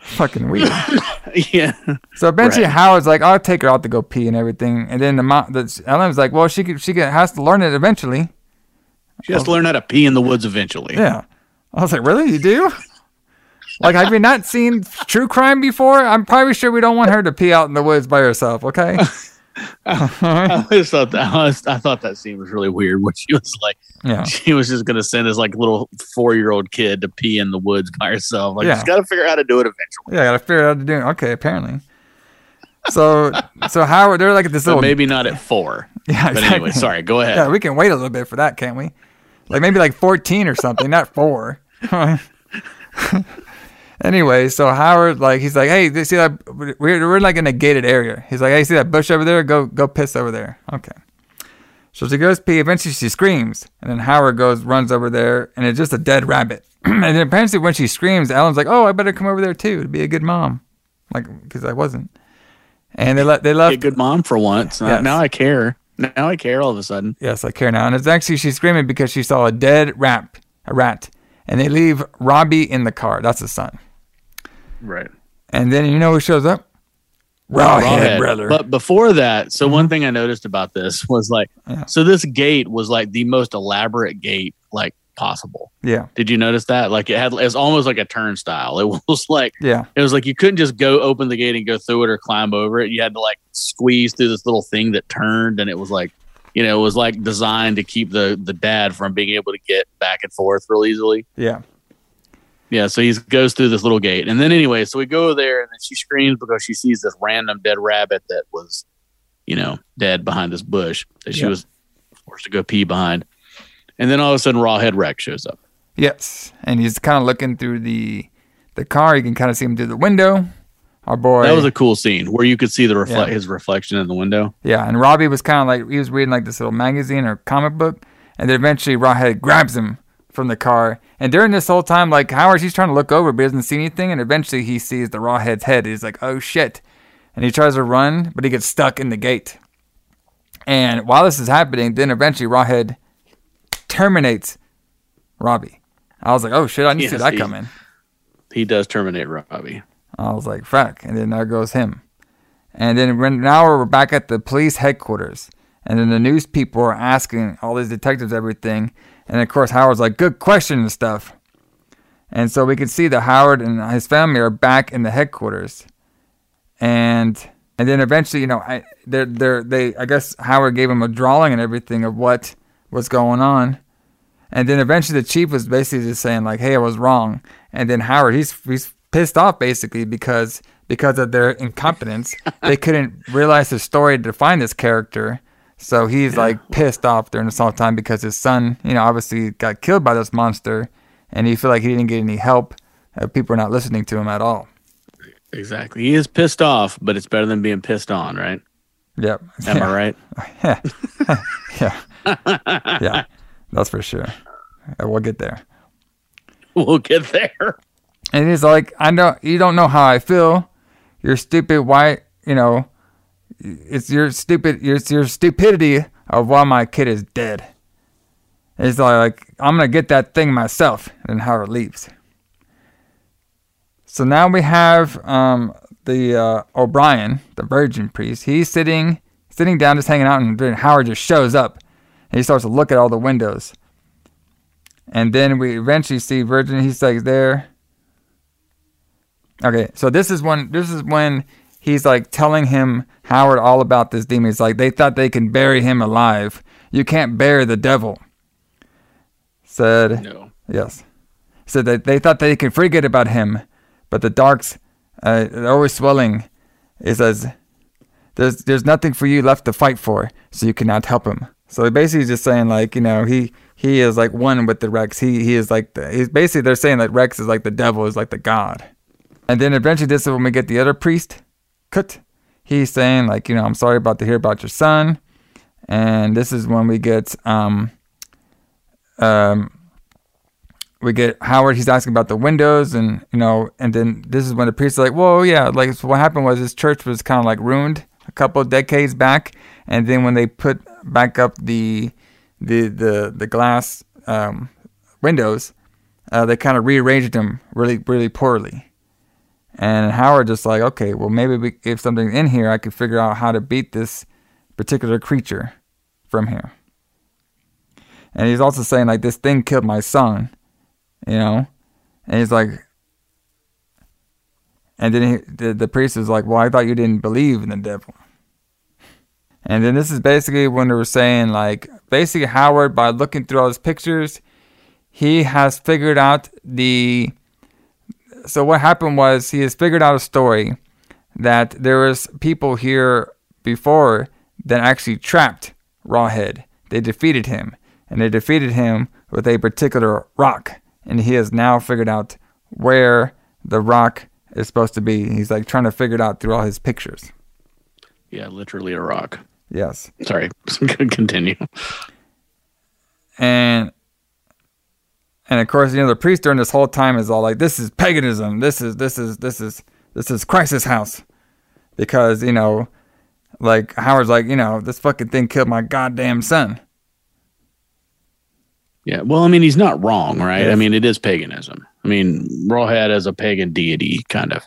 S7: fucking weird. (laughs)
S8: yeah.
S7: So eventually,
S8: Right.
S7: Howard's like, "I'll take her out to go pee and everything." And then the mom, the Ellen's like, "Well, she could, she could, has to learn it eventually."
S8: She has to learn how to pee in the woods eventually.
S7: Yeah. I was like, "Really? You do?" Like, have you not seen true crime before? I'm probably sure we don't want her to pee out in the woods by herself. Okay. (laughs)
S8: I always thought that I, I thought that scene was really weird when she was like
S7: Yeah.
S8: she was just gonna send this like little four year old kid to pee in the woods by herself. Like
S7: Yeah.
S8: she's gotta figure out how to do it eventually.
S7: Yeah, I gotta figure out how to do it. Okay, apparently. So, so Howard, they're like at this
S8: But
S7: little.
S8: maybe not at four. (laughs)
S7: Yeah,
S8: But anyway, sorry, go ahead.
S7: Yeah, we can wait a little bit for that, can't we? Like maybe like 14 or something, not four. (laughs) anyway, so Howard, like, he's like, hey, see that? We're, we're like in a gated area. He's like, hey, see that bush over there? Go, go piss over there. Okay. So she goes pee. Eventually, she screams, and then Howard goes, runs over there, and it's just a dead rabbit. (clears throat) and then apparently, when she screams, Ellen's like, "Oh, I better come over there too to be a good mom," like because I wasn't. And they let they
S8: Be
S7: left.
S8: a good mom for once. Now-
S7: Yes.
S8: Now I care. Now I care all of a sudden.
S7: Yes, I care now. And it's actually she's screaming because she saw a dead rat, a rat, and they leave Robbie in the car. That's the son.
S8: Right.
S7: And then you know who shows up? Rawhead, brother.
S8: But before that, so one mm-hmm. thing I noticed about this was like,
S7: Yeah.
S8: so this gate was like the most elaborate gate like possible.
S7: yeah,
S8: Did you notice that? Like it had, it's almost like a turnstile. (laughs) It was like,
S7: yeah,
S8: it was like you couldn't just go open the gate and go through it or climb over it. You had to like squeeze through this little thing that turned, and it was like, you know, it was like designed to keep the the dad from being able to get back and forth real easily.
S7: yeah,
S8: Yeah, so he goes through this little gate, and then anyway, so we go there, and then she screams because she sees this random dead rabbit that was, you know, dead behind this bush that she
S7: Yeah.
S8: was forced to go pee behind, and then all of a sudden, Rawhead Rex shows up.
S7: yes. And he's kind of looking through the the car. You can kind of see him through the window. Our boy.
S8: That was a cool scene where you could see the refle-
S7: Yeah.
S8: his reflection in the window.
S7: Yeah, and Robbie was kind of like he was reading like this little magazine or comic book, and then eventually Rawhead grabs him from the car. And during this whole time, like Howard, he's trying to look over, but he doesn't see anything. And eventually, he sees the Rawhead's head. He's like, "Oh shit!" And he tries to run, but he gets stuck in the gate. And while this is happening, then eventually Rawhead terminates Robbie. I was like, "Oh shit!" I didn't see that
S8: he-
S7: coming.
S8: He does terminate Robbie.
S7: I was like, fuck. And then there goes him. And then when, now we're back at the police headquarters. And then the news people are asking all these detectives everything. And of course, Howard's like, good question and stuff. And so we can see that Howard and his family are back in the headquarters. And and then eventually, you know, I they're, they're, they I guess Howard gave him a drawing and everything of what was going on. And then eventually the chief was basically just saying like, "Hey, I was wrong." And then Howard, he's he's pissed off basically because because of their incompetence, they couldn't realize the story to find this character. So he's like pissed off during this whole time because his son, you know, obviously got killed by this monster, and he feel like he didn't get any help. Uh, people are not listening to him at all.
S8: Exactly. He is pissed off, but it's better than being pissed on, right?
S7: Yep.
S8: Am
S7: yeah.
S8: I right? (laughs) (laughs)
S7: yeah. yeah. That's for sure. Uh, We'll get there. (laughs)
S8: We'll get there.
S7: And he's like, I know you don't know how I feel. You're stupid. Why, you know, it's your stupid, it's your stupidity of why my kid is dead. It's like, I'm to get that thing myself. And Howard leaves. So now we have um, the uh, O'Brien, the virgin priest. He's sitting, sitting down, just hanging out, and Howard just shows up. And he starts to look at all the windows. And then we eventually see Virgin. He's like there. Okay, so this is when this is when he's like telling him Howard all about this demon. He's like, they thought they can bury him alive. You can't bury the devil. Said
S8: No.
S7: Yes. Said that they thought they could forget about him, but the darks uh, are always swelling. It says, "There's there's nothing for you left to fight for, so you cannot help him." So basically, just saying like you know he he is like one with the Rex. He he is like the he's basically they're saying that Rex is like the devil is like the god. And then eventually, this is when we get the other priest, Coot. He's saying like you know I'm sorry about to hear about your son, and this is when we get um um we get Howard. He's asking about the windows, and you know, and then this is when the priest is like, "Whoa, yeah, like so what happened was this church was kind of like ruined a couple decades back, and then when they put back up the the the the glass um, windows, uh, they kind of rearranged them really really poorly." And Howard just like, okay, well maybe we, if something's in here, I could figure out how to beat this particular creature from here. And he's also saying like this thing killed my son, you know, and he's like, and then he, the, the priest is like, well, I thought you didn't believe in the devil. And then this is basically when they were saying like, basically Howard by looking through all his pictures, he has figured out the. So what happened was he has figured out a story that there was people here before that actually trapped Rawhead. They defeated him, and they defeated him with a particular rock. And he has now figured out where the rock is supposed to be. He's like trying to figure it out through all his pictures.
S8: Yeah, literally a rock.
S7: Yes.
S8: Sorry, (laughs) continue.
S7: And and of course, you know, the priest during this whole time is all like, "This is paganism. This is this is this is this is crisis house," because you know, like Howard's like, you know, this fucking thing killed my goddamn son.
S8: Yeah, well, I mean, he's not wrong, right? I mean, it is paganism. I mean, Rawhead as a pagan deity, kind of.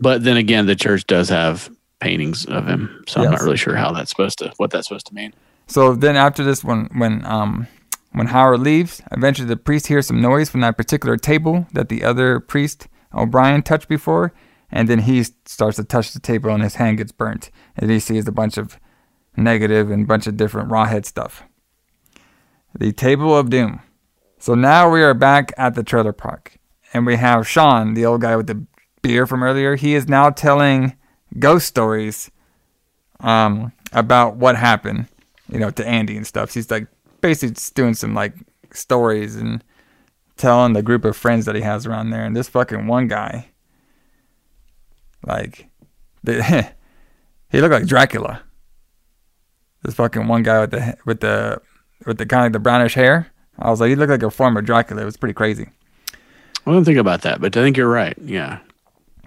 S8: But then again, the church does have paintings of him, so I'm not really sure how that's supposed to, what that's supposed to mean.
S7: So then after this, when when um when Howard leaves, eventually the priest hears some noise from that particular table that the other priest O'Brien touched before, and then he starts to touch the table and his hand gets burnt, and he sees a bunch of negative and bunch of different rawhead stuff. The table of doom. So now we are back at the trailer park, and we have Sean, the old guy with the beer from earlier. He is now telling ghost stories um, about what happened, you know, to Andy and stuff. He's like basically just doing some like stories and telling the group of friends that he has around there. And this fucking one guy, like, the, (laughs) he looked like Dracula. This fucking one guy with the with the with the kind of like the brownish hair. I was like, he looked like a former Dracula. It was pretty crazy.
S8: I don't think about that, but I think you're right. Yeah.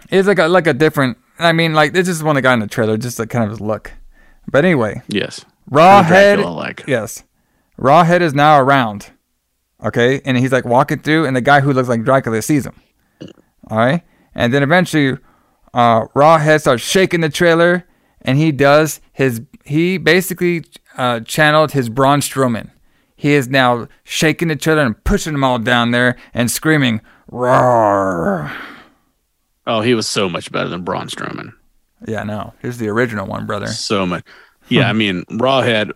S7: It's like a like a different. I mean, like this is one the guy in the trailer, just like kind of his look. But anyway,
S8: Yes.
S7: Rawhead.
S8: Dracula-like.
S7: Yes, Rawhead is now around. Okay, and he's like walking through, and the guy who looks like Dracula sees him. All right, and then eventually, uh, Rawhead starts shaking the trailer, and he does his. He basically uh, channeled his Braun Strowman. He is now shaking the trailer and pushing them all down there and screaming "Roar!"
S8: Oh, he was so much better than Braun Strowman.
S7: Yeah, no, here's the original one, brother.
S8: So much. Yeah, I (laughs) mean, Rawhead,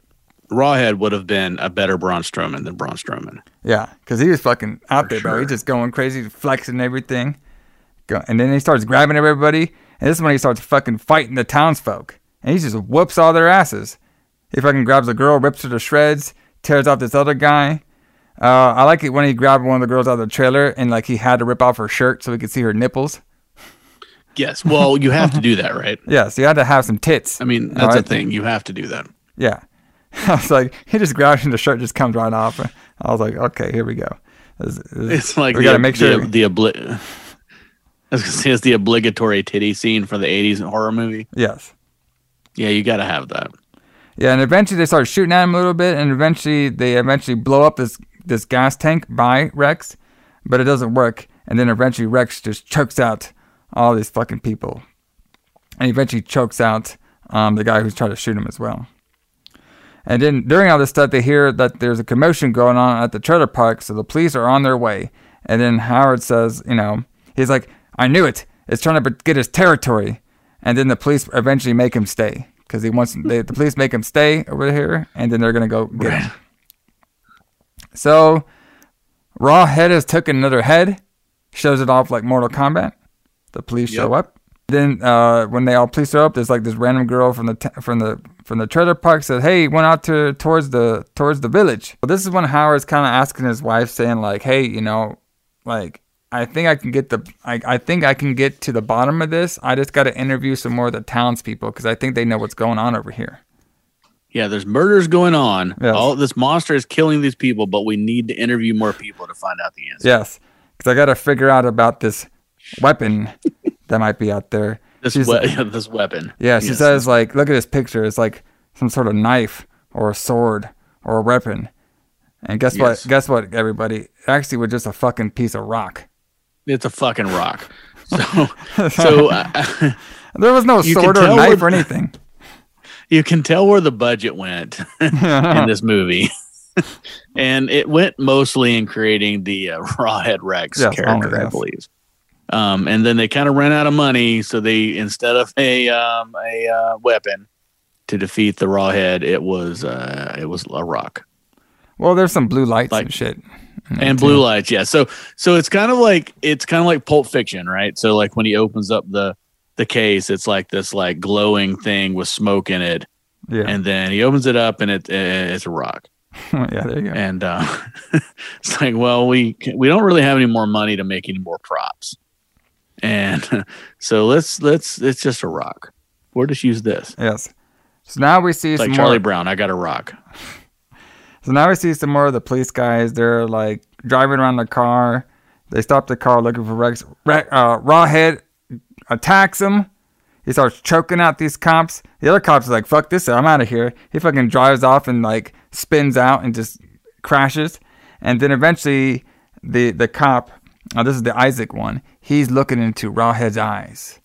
S8: Rawhead would have been a better Braun Strowman than Braun Strowman.
S7: Yeah, because he was fucking out
S8: For
S7: there, bro.
S8: sure.
S7: He's just going crazy, flexing everything. Go, and then he starts grabbing everybody. And this is when he starts fucking fighting the townsfolk. And he just whoops all their asses. He fucking grabs a girl, rips her to shreds, tears off this other guy. Uh, I like it when he grabbed one of the girls out of the trailer and like he had to rip off her shirt so he could see her nipples.
S8: Yes. Well, you have to do that, right? (laughs)
S7: Yeah, so you had to have some tits.
S8: I mean, that's
S7: right?
S8: the thing. You have to do that.
S7: Yeah. (laughs) I was like, he just grabs and the shirt just comes right off. I was like, okay, here we go. This- this-
S8: It's like
S7: we
S8: the,
S7: gotta make sure.
S8: the, the obli- I was gonna say it's the obligatory titty scene for the '80s horror movie.
S7: yes.
S8: Yeah, you got to have that.
S7: Yeah, and eventually they start shooting at him a little bit, and eventually they eventually blow up this this gas tank by Rex, but it doesn't work. And then eventually Rex just chokes out all these fucking people, and he eventually chokes out um, the guy who's trying to shoot him as well. And then during all this stuff, they hear that there's a commotion going on at the trailer park, so the police are on their way. And then Howard says, you know, he's like, "I knew it. it. is trying to get his territory, and then the police eventually make him stay because he wants they, the police make him stay over here, and then they're gonna go get him. So, Rawhead has taken another head, shows it off like Mortal Kombat. The police show up. Then uh, when they all police show up, there's like this random girl from the t- from the from the trailer park says, "Hey, went out to towards the towards the village." Well, this is when Howard's kind of asking his wife, saying like, "Hey, you know, like I think I can get the I, I think I can get to the bottom of this. I just got to interview some more of the townspeople because I think they know what's going on over here."
S8: Yeah, there's murders going on.
S7: Yes.
S8: All this monster is killing these people, but we need to interview more people to find out the answer.
S7: Yes, because I got to figure out about this weapon (laughs) that might be out there.
S8: This we- (laughs) this weapon.
S7: Yeah, she
S8: Yes.
S7: says like, look at this picture. It's like some sort of knife or a sword or a weapon. And guess
S8: Yes.
S7: what? Guess what, everybody? It actually was just a fucking piece of rock.
S8: it's a fucking rock. (laughs) So, (laughs) so uh,
S7: There was no sword or knife
S8: where-
S7: or anything.
S8: you can tell where the budget went in this movie. and it went mostly in creating the uh, Rawhead Rex
S7: Yes,
S8: character, I believe. Um, and then they kind of ran out of money, so they instead of a um, a uh, weapon to defeat the Rawhead, it was uh, it was a rock
S7: Well, there's some blue lights
S8: Like-
S7: and shit.
S8: and blue lights. Yeah, so so it's kind of like it's kind of like Pulp Fiction, right? So like when he opens up the the case, it's like this like glowing thing with smoke in it,
S7: Yeah,
S8: and then he opens it up and it it's a rock. (laughs)
S7: yeah, there you go.
S8: and uh, (laughs) it's like, well, we we don't really have any more money to make any more props, and (laughs) so let's let's it's just a rock. We'll just use this.
S7: Yes. So now we see
S8: It's
S7: some
S8: like Charlie
S7: more.
S8: Brown. I got a rock. (laughs)
S7: So now we see some more of the police guys. They're like driving around the car. They stop the car looking for Rex. Re- uh, Rawhead attacks him. He starts choking out these cops. The other cops are like, "Fuck this! I'm out of here." He fucking drives off and like spins out and just crashes. And then eventually, the the cop, oh, this is the Isaac one. He's looking into Rawhead's eyes,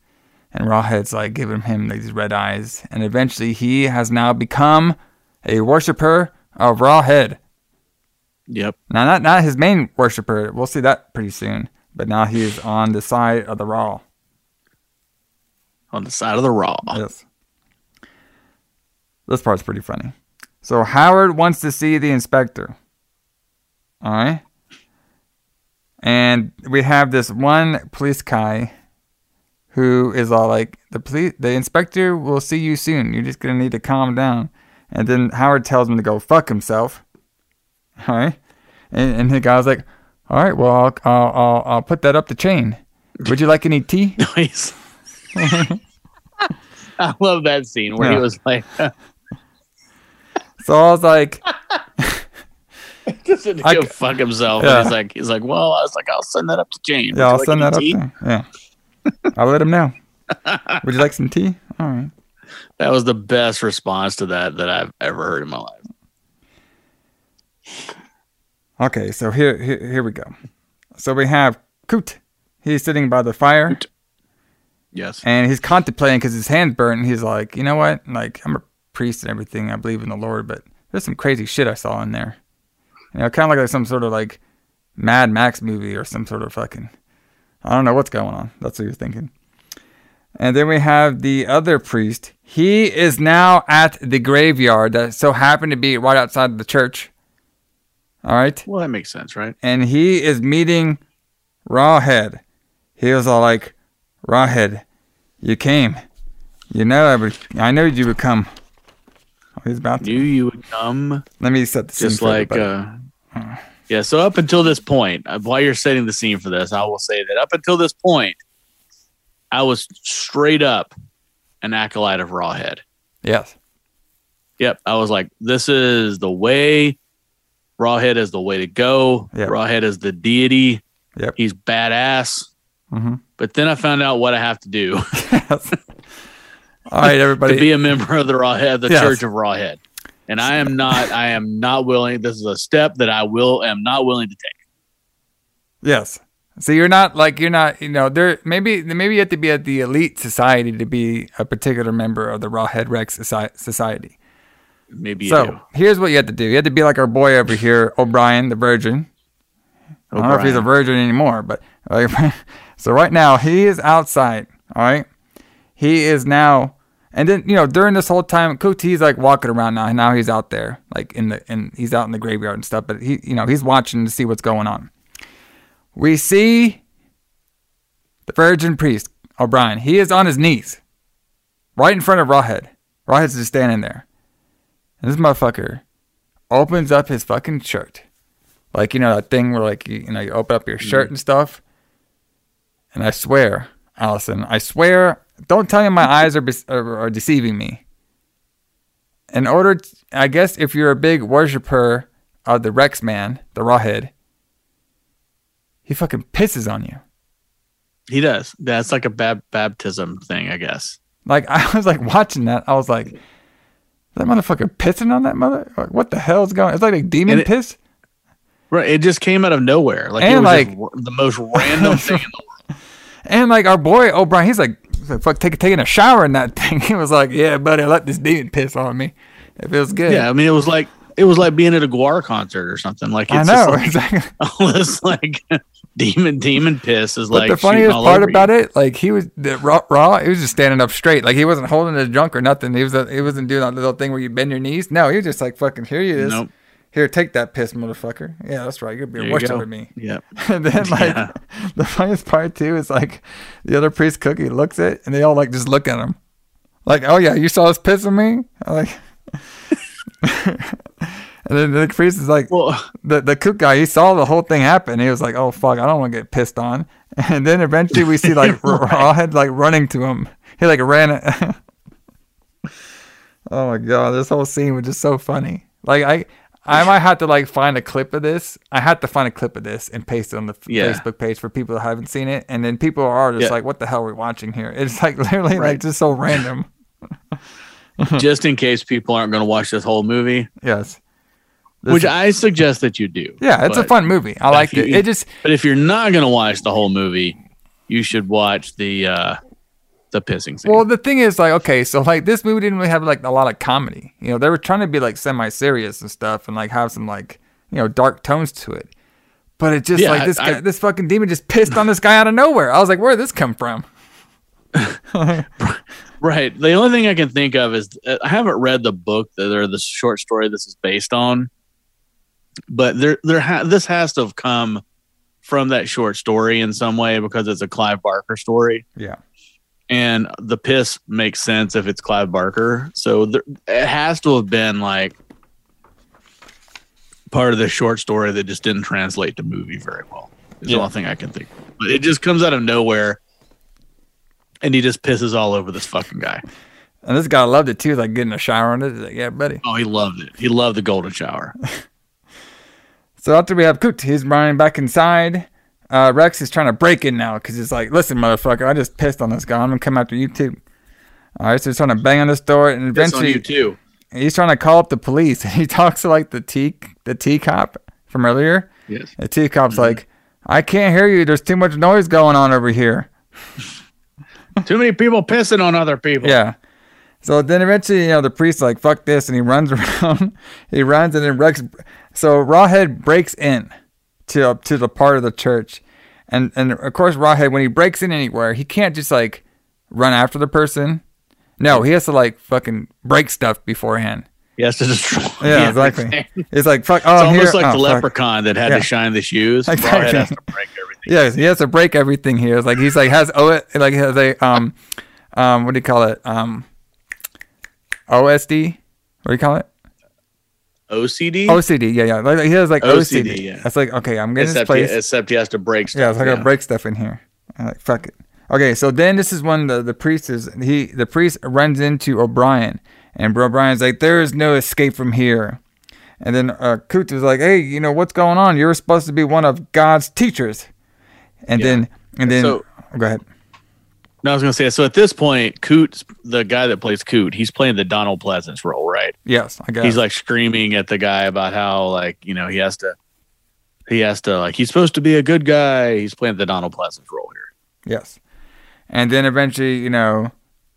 S7: and Rawhead's like giving him these red eyes. And eventually, he has now become a worshiper of Rawhead.
S8: Yep.
S7: Now, not not his main worshiper. We'll see that pretty soon. But now he is on the side of the Raw.
S8: On the side of the raw.
S7: Yes. This part's pretty funny. So Howard wants to see the inspector. All right. And we have this one police guy who is all like, the police, the inspector will see you soon. You're just gonna need to calm down. And then Howard tells him to go fuck himself. (laughs) All right. And, and the guy's like, all right, well, I'll, I'll, I'll, I'll put that up the chain. Would you like any tea? (laughs)
S8: Nice. (laughs) I love that scene where he was like,
S7: So I was like, (laughs)
S8: just to
S7: I
S8: go fuck himself.
S7: Yeah.
S8: And he's like, he's like, well, I was like, I'll send that up to James.
S7: Yeah, I'll
S8: you
S7: send
S8: like
S7: that up
S8: any tea?"
S7: there. Yeah. I'll let him know. Would you like some tea? All right. (laughs)
S8: That was the best response to that that I've ever heard in my life.
S7: Okay, so here, here here we go. So we have Coot. He's sitting by the fire
S8: Yes.
S7: and he's contemplating because his hand's burnt. And he's like, you know what? Like, I'm a priest and everything. I believe in the Lord, but there's some crazy shit I saw in there. You know, kind of like some sort of like Mad Max movie or some sort of fucking. I don't know what's going on. That's what you're thinking. And then we have the other priest. He is now at the graveyard that so happened to be right outside of the church. All right.
S8: Well, that makes sense, right?
S7: And he is meeting Rawhead. He was all like, Rawhead, you came. You know I would I know you would come. Oh, he's about to.
S8: Knew you would come.
S7: Let me set the scene
S8: just like uh, yeah so up until this point uh, while you're setting the scene for this i will say that up until this point i was straight up an acolyte of rawhead
S7: yes.
S8: yep i was like this is the way rawhead is the way to go
S7: Yep.
S8: rawhead is the deity
S7: Yep.
S8: he's badass
S7: hmm
S8: but then i found out what i have to do. (laughs)
S7: All right, everybody. (laughs)
S8: to be a member of the rawhead the
S7: Yes.
S8: church of rawhead and i am not i am not willing this is a step that i will am not willing to take
S7: Yes. So you're not like you're not you know there maybe maybe you have to be at the elite society to be a particular member of the Rawhead Rex society.
S8: maybe
S7: so
S8: do.
S7: here's what you have to do. You have to be like our boy over here, O'Brien, the virgin. I don't know if he's a virgin anymore, but like, (laughs) So right now he is outside. All right, he is now, and then you know during this whole time, Coot he's like walking around now. Now he's out there, like in the and he's out in the graveyard and stuff. But he, you know, he's watching to see what's going on. We see the Virgin Priest O'Brien. He is on his knees, right in front of Rawhead. Rawhead's just standing there, and this motherfucker opens up his fucking shirt, like you know that thing where like you, you know you open up your shirt mm-hmm. and stuff. And I swear, Allison, I swear, don't tell me my eyes are, are, are deceiving me. In order, I guess, if you're a big worshiper of the Rex man, the Rawhead, he fucking pisses on you.
S8: He does. That's like a bab- baptism thing, I guess.
S7: Like (laughs) I was like watching that, I was like, that motherfucker pissing on that mother. like, What the hell's going? On? It's like a demon
S8: it-
S7: piss.
S8: Right. It just came out of nowhere. Like it was
S7: like-
S8: the most random thing in the (laughs) world.
S7: And like our boy O'Brien, he's like, like fuck, take, taking a shower in that (laughs) thing. He was like, yeah, buddy, I let this demon piss on me. It feels good.
S8: Yeah, I mean, it was like it was like being at a GWAR concert or something. Like
S7: I
S8: it's
S7: know.
S8: just like,
S7: exactly. (laughs)
S8: all this like demon demon piss is
S7: But
S8: like
S7: the funniest part about
S8: you.
S7: it, like he was raw, raw, he was just standing up straight. Like he wasn't holding his junk or nothing. He was he wasn't doing that little thing where you bend your knees. No, he was just like fucking here he is.
S8: Nope.
S7: Here, take that piss, motherfucker. Yeah, that's right. You're
S8: There
S7: being
S8: you
S7: worshiping
S8: go.
S7: me.
S8: Yep. (laughs)
S7: And then (laughs) like
S8: Yeah. (laughs)
S7: the funniest part too is like the other priest cookie looks at it, and they all like just look at him. Like, oh yeah, you saw us piss on me? I'm like And then the priest is like
S8: Well,
S7: the the kook guy, he saw the whole thing happen. He was like, "Oh fuck, I don't want to get pissed on." And then eventually we see like Rawhead like running to him. He like ran it. oh my god, this whole scene was just so funny. Like I, I might have to like find a clip of this. I had to find a clip of this and paste it on the
S8: Yeah.
S7: Facebook page for people that haven't seen it. And then people are just
S8: Yeah.
S7: like, "What the hell are we watching here?" It's like literally like just so random. (laughs) (laughs)
S8: just in case people aren't going to watch this whole movie,
S7: Yes. This
S8: which
S7: is-
S8: I suggest that you do.
S7: yeah, it's a fun movie. I
S8: like
S7: it. It just
S8: But if you're not going to watch the whole movie, you should watch the uh the pissing scene.
S7: Well, the thing is, like, okay, so like this movie didn't really have like a lot of comedy. You know, they were trying to be like semi-serious and stuff, and like have some like you know dark tones to it. But it just
S8: Yeah,
S7: like this
S8: I-
S7: guy, this fucking demon just pissed on this guy out of nowhere. I was like, where did this come from? (laughs)
S8: Right. The only thing I can think of is uh, I haven't read the book that or the short story this is based on, but there there ha- this has to have come from that short story in some way because it's a Clive Barker story,
S7: Yeah,
S8: and the piss makes sense if it's Clive Barker. So there, it has to have been like part of the short story that just didn't translate to movie very well. Is the only thing I can think. of. But it just comes out of nowhere. And he just pisses all over this fucking guy.
S7: and this guy loved it too, like getting a shower on it. He's like, yeah, buddy.
S8: Oh, he loved it. He loved the golden shower. (laughs)
S7: So after we have Coot, he's running back inside. Uh, Rex is trying to break in now because he's like, listen, motherfucker, I just pissed on this guy. I'm gonna come after you too. All right, so he's trying to bang on this door, and eventually
S8: you too.
S7: he's trying to call up the police (laughs) and he talks to like the tea the tea cop from earlier
S8: Yes.
S7: the tea cop's
S8: Mm-hmm.
S7: like i can't hear you there's too much noise going on over here (laughs)
S8: Too many people pissing on other people.
S7: yeah so then eventually you know the priest's like fuck this and he runs (laughs) around he runs and then rex so rawhead breaks in to to the part of the church and and of course rawhead when he breaks in anywhere he can't just like run after the person no he has to like fucking break stuff beforehand
S8: He has to destroy. (laughs)
S7: yeah, exactly it's like fuck oh
S8: It's almost
S7: here.
S8: like
S7: Oh,
S8: the
S7: fuck.
S8: leprechaun that had
S7: Yeah.
S8: to shine the shoes.
S7: Exactly.
S8: Rawhead has to break everything. (laughs)
S7: Yes, he has to break everything here. It's like he's like has O like has a um um what do you call it um OSD what do you call it
S8: OCD.
S7: OCD yeah yeah like he has like OCD,
S8: OCD, yeah.
S7: It's like okay I'm getting this
S8: except, he,
S7: place
S8: except he has to break stuff.
S7: yeah it's like I gotta break stuff in here I'm like fuck it okay so then this is when the the priest is he the priest runs into O'Brien and Bro O'Brien's like there is no escape from here and then uh, Coot is like hey you know what's going on you're supposed to be one of God's teachers and
S8: Yeah.
S7: then and then
S8: So-
S7: go ahead.
S8: No, I was gonna say. So at this point, Coot, the guy that plays Coot, he's playing the Donald Pleasence role, right?
S7: Yes, I guess.
S8: He's like screaming at the guy about how, like, you know, he has to, he has to, like, he's supposed to be a good guy. He's playing the Donald Pleasence role here.
S7: Yes. And then eventually, you know,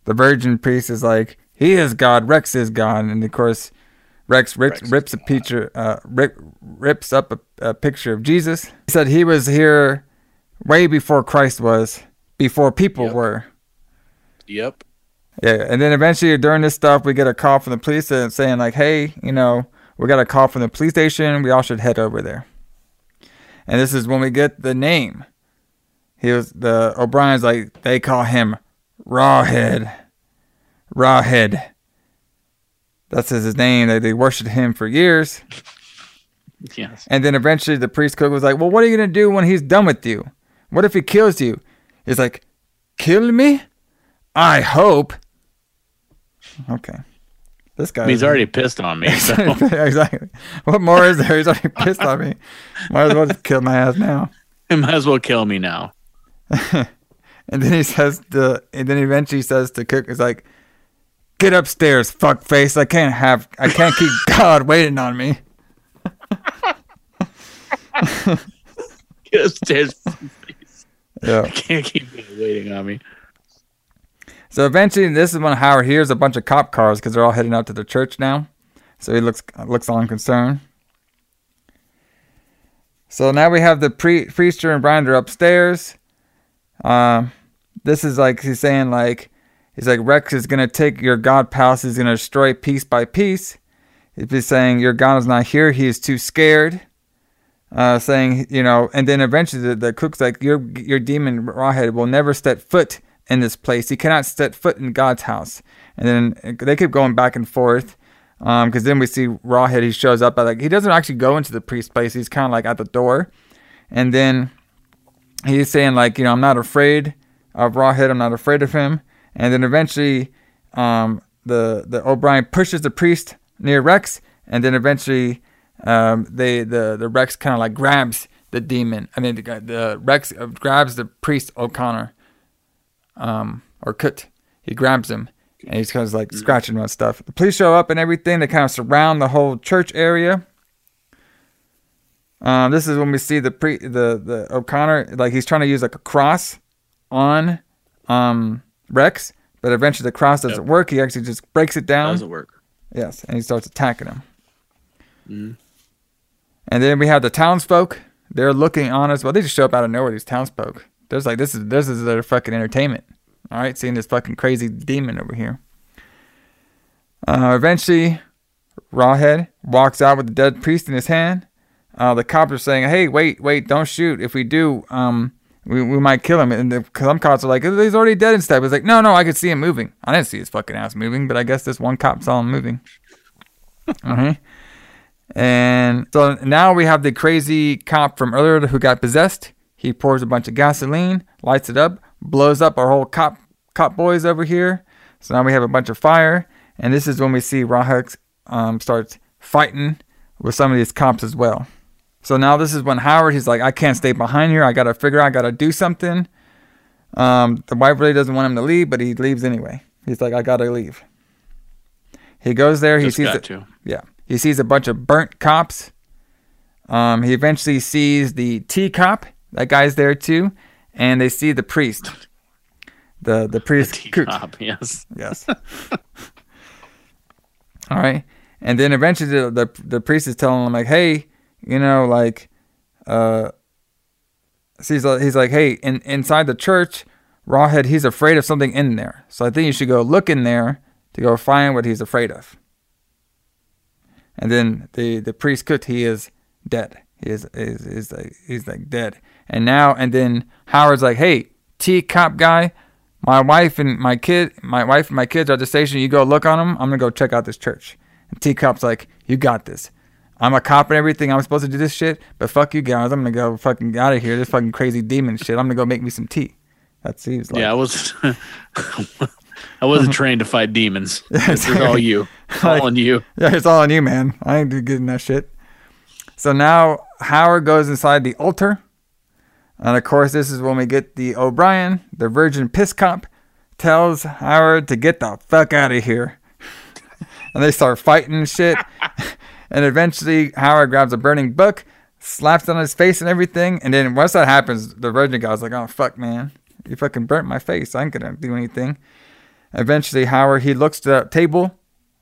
S7: the virgin priest is like, he is God, Rex is God. And of course, Rex rips,
S8: Rex
S7: rips a picture, uh, rip, rips up a, a picture of Jesus. He said he was here way before Christ was, before people
S8: Yep.
S7: were.
S8: Yep.
S7: Yeah, and then eventually during this stuff, we get a call from the police and saying like, "Hey, you know, we got a call from the police station. We all should head over there." And this is when we get the name. He was the O'Brien's like they call him Rawhead. Rawhead. That's his name. They they worshipped him for years.
S8: Yes.
S7: And then eventually the priest cook was like, Well, what are you going to do when he's done with you? What if he kills you? He's like, Kill me? I hope. Okay. This guy.
S8: He's
S7: is-
S8: already pissed on me. So (laughs)
S7: exactly. What more is there? He's already pissed on me. Might as well just kill my ass now.
S8: he (laughs) might as well kill me now. (laughs)
S7: And then he says the and then eventually he says to Cook, he's like, Get upstairs, fuck face. I can't have I can't keep God waiting on me.
S8: Get upstairs.
S7: Yeah. (laughs)
S8: Can't keep waiting on me.
S7: So eventually, this is when Howard hears a bunch of cop cars because they're all heading out to the church now. So he looks looks all unconcerned. So now we have the pre- priester and Brinder upstairs. Um, this is like he's saying like he's like Rex is gonna take your God palace. He's gonna destroy piece by piece. He's saying your God is not here. He is too scared. Uh, saying you know, and then eventually the, the cook's like your your demon rawhead will never set foot in this place. He cannot set foot in God's house. And then they keep going back and forth. Um, because then we see Rawhead. He shows up. Like he doesn't actually go into the priest place. He's kind of like at the door, and then he's saying like, you know, I'm not afraid of Rawhead. I'm not afraid of him. And then eventually, um, the the O'Brien pushes the priest near Rex, and then eventually, um, they the the Rex kind of like grabs the demon. I mean, the, the Rex uh, grabs the priest O'Connor, um, or Coot. He grabs him, and he's kind of like scratching him stuff. The police show up and everything. They kind of surround the whole church area. Um, this is when we see the pre the the O'Connor like he's trying to use like a cross on um Rex, but eventually the cross doesn't
S8: Yep.
S7: work. He actually just breaks it down.
S8: Doesn't work.
S7: Yes, and he starts attacking him.
S8: Mhm.
S7: And then we have the townsfolk. They're looking on us. Well, they just show up out of nowhere. These townsfolk. There's like this is this is their fucking entertainment. All right, seeing this fucking crazy demon over here. Uh, eventually, Rawhead walks out with the dead priest in his hand. Uh, the cops are saying, "Hey, wait, wait, don't shoot. If we do, um, we, we might kill him." And the some cops are like, "He's already dead and stuff." Like, "No, no, I could see him moving. I didn't see his fucking ass moving, but I guess this one cop saw him moving." (laughs) uh-huh. And so now we have the crazy cop from earlier who got possessed. He pours a bunch of gasoline, lights it up, blows up our whole cop cop boys over here. So now we have a bunch of fire, and this is when we see Rahux um, starts fighting with some of these cops as well. So now this is when Howard he's like, I can't stay behind here. I gotta figure. out. I gotta do something. Um, the wife really doesn't want him to leave, but he leaves anyway. He's like, I gotta leave. He goes there. He
S8: Just
S7: sees it.
S8: to.
S7: Yeah. He sees a bunch of burnt cops. Um, he eventually sees the tea cop. That guy's there too. And they see the priest. The the (laughs) priest. Coot.
S8: Cop, yes. (laughs)
S7: Yes. All right. And then eventually the, the the priest is telling him like, hey, you know, like, uh, so he's like, he's like, hey, in, inside the church, Rawhead, he's afraid of something in there. So I think you should go look in there to go find what he's afraid of. And then the the priest cooked, he is dead. He is is is like he's like dead. And now and then Howard's like, hey, T cop guy, my wife and my kid, my wife and my kids are at the station. You go look on them. I'm gonna go check out this church. And T cop's like, you got this. I'm a cop and everything. I'm supposed to do this shit, but fuck you guys. I'm gonna go fucking out of here. This fucking crazy demon shit. I'm gonna go make me some tea. That seems like.
S8: yeah, I was. (laughs) I wasn't (laughs) trained to fight demons. (laughs) It's all you. It's (laughs) all on you.
S7: Yeah, it's all on you, man. I ain't getting that shit. So now Howard goes inside the altar. And of course, this is when we get the O'Brien, the virgin piss cop, tells Howard to get the fuck out of here. and they start fighting and shit. and eventually, Howard grabs a burning book, slaps it on his face and everything. And then once that happens, the virgin guy's like, oh, fuck, man. You fucking burnt my face. I ain't gonna do anything. Eventually, Howard, he looks to that table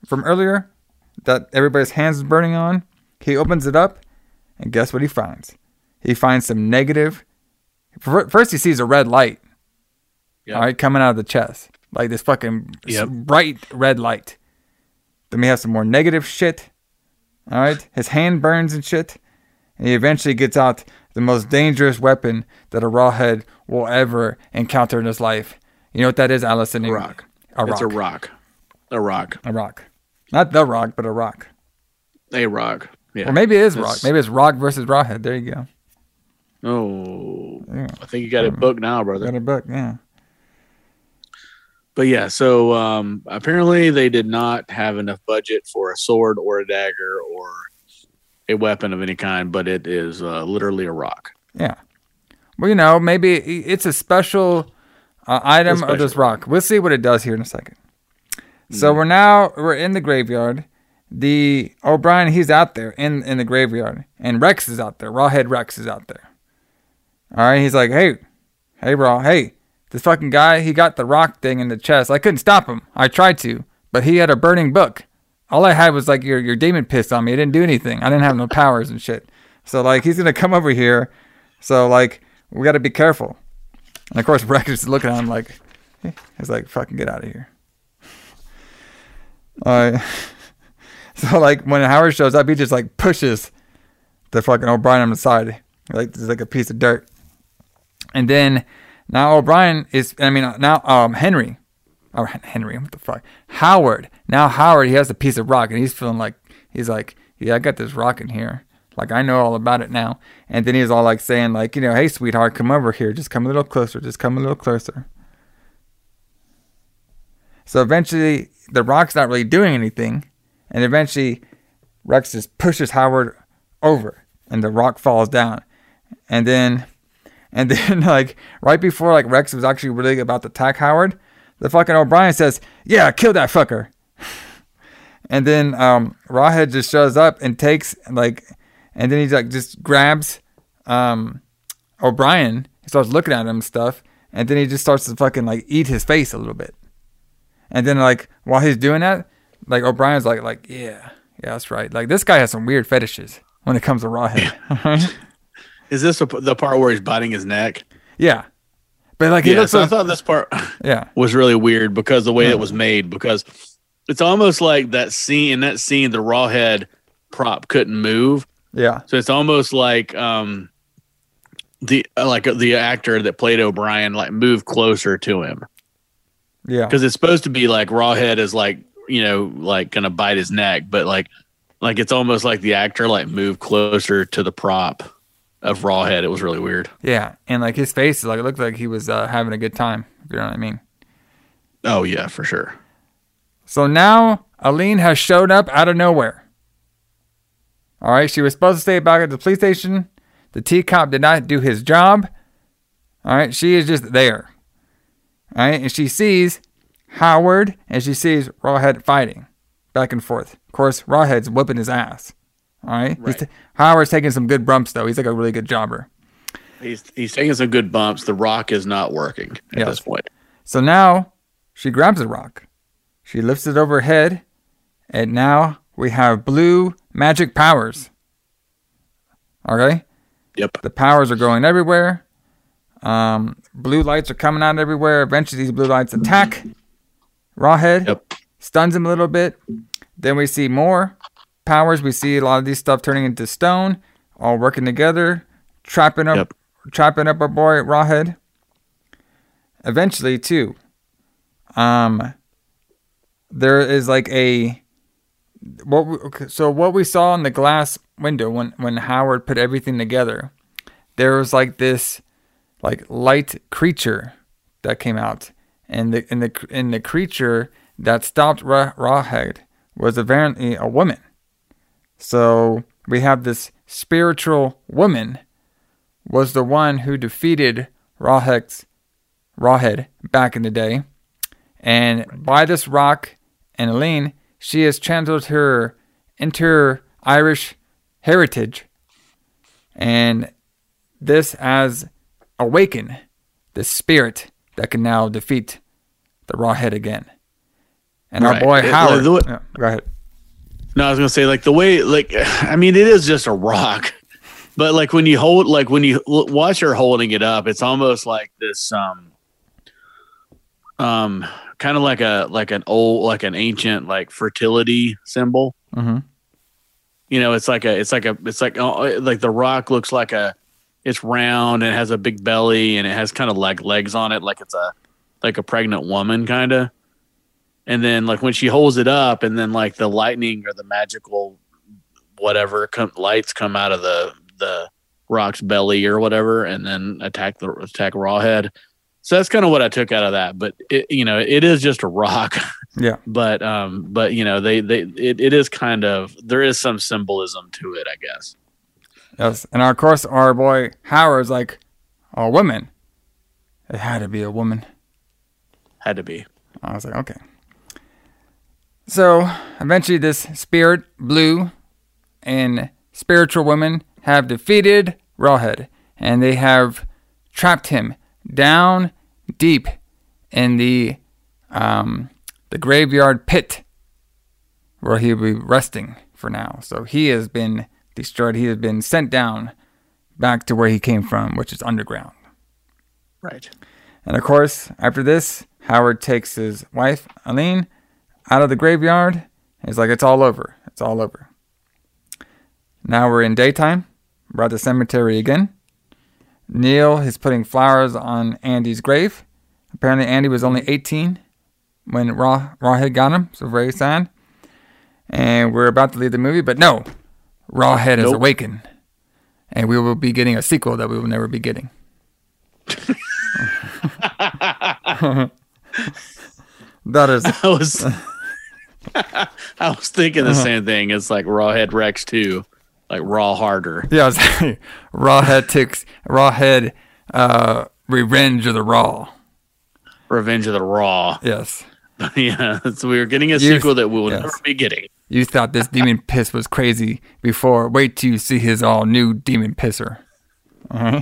S7: from earlier that everybody's hands is burning on. He opens it up, and guess what he finds? He finds some negative first he sees a red light.
S8: Yep.
S7: All right, coming out of the chest, like this fucking
S8: Yep.
S7: bright red light. Then we have some more negative shit. All right, his hand burns and shit, and he eventually gets out the most dangerous weapon that a rawhead will ever encounter in his life. You know what that is, Allison?
S8: Rock.
S7: A rock.
S8: It's a rock. A rock.
S7: A rock. Not the rock, but a rock.
S8: A rock. Yeah.
S7: Or maybe it is
S8: It's-
S7: rock. Maybe it's rock versus rawhead. There you go.
S8: Oh,
S7: Yeah.
S8: I think you got it booked now, brother.
S7: Got a book. Yeah.
S8: But yeah, so um, apparently they did not have enough budget for a sword or a dagger or a weapon of any kind, but it is uh, literally a rock.
S7: Yeah. Well, you know, maybe it's a special uh, item of this rock. We'll see what it does here in a second. So we're now we're in the graveyard. The O'Brien he's out there in in the graveyard, and Rex is out there. Rawhead Rex is out there. All right, he's like, hey, hey, Raw, hey, this fucking guy, he got the rock thing in the chest. I couldn't stop him. I tried to, but he had a burning book. All I had was like your your demon pissed on me. It didn't do anything. I didn't have no powers and shit. So like he's gonna come over here. So like we got to be careful. And of course is looking at him like he's like fucking get out of here. All right. (laughs) So like when Howard shows up, he just like pushes the fucking O'Brien on the side, like it's like a piece of dirt. And then now O'Brien is, I mean now um Henry, or Henry, what the fuck, Howard. Now Howard, he has a piece of rock, and he's feeling like he's like, yeah, I got this rock in here. Like I know all about it now. And then he's all like saying like, you know, hey sweetheart, come over here, just come a little closer, just come a little closer. So eventually, the rock's not really doing anything, and eventually, Rex just pushes Howard over, and the rock falls down, and then, (laughs) and then like right before like Rex was actually really about to attack Howard, the fucking O'Brien says, "Yeah, kill that fucker," (laughs) and then um, Rawhead just shows up and takes like, and then he like just grabs um, O'Brien, he starts looking at him and stuff, and then he just starts to fucking like eat his face a little bit. And then like while he's doing that, like O'Brien's like like yeah yeah that's right. Like this guy has some weird fetishes when it comes to Rawhead. (laughs)
S8: Is this the part where he's biting his neck?
S7: yeah, but like
S8: yeah,
S7: looks
S8: so I thought this part (laughs)
S7: yeah
S8: was really weird because the way it was made because it's almost like that scene in that scene the Rawhead prop couldn't move
S7: yeah
S8: so it's almost like um the uh, like uh, the actor that played O'Brien like moved closer to him
S7: yeah
S8: because it's supposed to be like Rawhead is like you know like gonna bite his neck, but like like it's almost like the actor like moved closer to the prop of Rawhead. It was really weird.
S7: yeah, and like his face is like it looked like he was uh, having a good time. If you know what I mean.
S8: Oh yeah, for sure.
S7: So now Elaine has showed up out of nowhere. All right, she was supposed to stay back at the police station. The T cop did not do his job. All right, she is just there. All right, and she sees Howard and she sees Rawhead fighting back and forth. Of course, Rawhead's whipping his ass. All right, He's
S8: Right.
S7: t- Howard's taking some good bumps though. He's like a really good jobber.
S8: He's he's taking some good bumps. The rock is not working at
S7: Yes.
S8: this point.
S7: So now she grabs the rock. She lifts it over her head, and now we have blue magic powers. Okay?
S8: Yep.
S7: The powers are going everywhere. Um, blue lights are coming out everywhere. Eventually, these blue lights attack Rawhead,
S8: Yep.
S7: stuns him a little bit. Then we see more powers. We see a lot of these stuff turning into stone, all working together, trapping up,
S8: Yep.
S7: trapping up our boy Rawhead. Eventually, too, um, there is like a what we, okay, so what we saw in the glass window when when Howard put everything together, there was like this like light creature that came out, and the and the and the creature that stopped Ra- Rawhead was apparently a woman. So we have this spiritual woman was the one who defeated Rawhead's Rawhead back in the day, and by this rock and Elaine, she has channeled her inter Irish heritage, and this has awakened the spirit that can now defeat the Rawhead again. And our
S8: Right.
S7: boy
S8: It-
S7: Howard.
S8: the-
S7: Yeah, go ahead.
S8: No, I was gonna say like the way like I mean it is just a rock, (laughs) but like when you hold, like when you watch her holding it up, it's almost like this, um, um, kind of like a like an old, like an ancient, like fertility symbol.
S7: Mm-hmm.
S8: You know, it's like a, it's like a, it's like uh, like the rock looks like a, it's round and it has a big belly and it has kind of like legs on it, like it's a, like a pregnant woman kind of. And then like when she holds it up, and then like the lightning or the magical whatever come, lights come out of the the rock's belly or whatever, and then attack the attack Rawhead. So that's kind of what I took out of that. But it, you know, it is just a rock. (laughs)
S7: Yeah.
S8: but um, but you know, they they it, it is kind of there is some symbolism to it, I guess.
S7: Yes. And of course, our boy Howard's like, a woman. It had to be a woman.
S8: Had to be.
S7: I was like, okay. So eventually, this spirit, blue, and spiritual women have defeated Rawhead, and they have trapped him down deep in the um, the graveyard pit, where he'll be resting for now. So he has been destroyed. He has been sent down back to where he came from, which is underground.
S8: Right.
S7: And of course, after this, Howard takes his wife, Elaine, out of the graveyard. He's like, it's all over. It's all over. Now we're in daytime. We're at the cemetery again. Neil is putting flowers on Andy's grave. Apparently, Andy was only 18 when Raw Rawhead got him, so very sad. And we're about to leave the movie, but no, Rawhead
S8: Nope.
S7: awakened, and we will be getting a sequel that we will never be getting. (laughs) that is
S8: I was (laughs) I was thinking the same thing. It's like Rawhead Rex 2, like Raw Harder. (laughs)
S7: Yeah, I was saying, (laughs) Rawhead takes Rawhead uh, Revenge of the Raw.
S8: Revenge of the Raw.
S7: Yes. (laughs)
S8: yeah, so we are getting a
S7: You-
S8: sequel that we will
S7: yes.
S8: never be getting.
S7: You thought this demon piss was crazy before. Wait till you see his all new demon pisser. Uh-huh.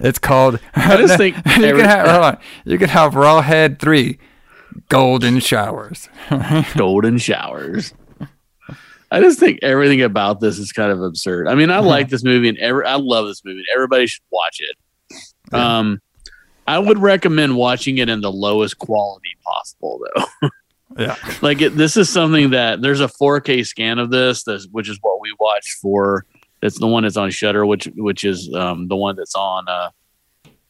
S7: It's called.
S8: I just think
S7: you
S8: every-
S7: can have hold on. You can have Rawhead three, Golden Showers.
S8: Golden showers. I just think everything about this is kind of absurd. I mean, I like this movie and every I love this movie. Everybody should watch it. Um, I would recommend watching it in the lowest quality possible, though. (laughs)
S7: yeah.
S8: like it, this is something that there's a 4K scan of this, this which is what we watched for. That's the one that's on Shudder, which which is um, the one that's on uh,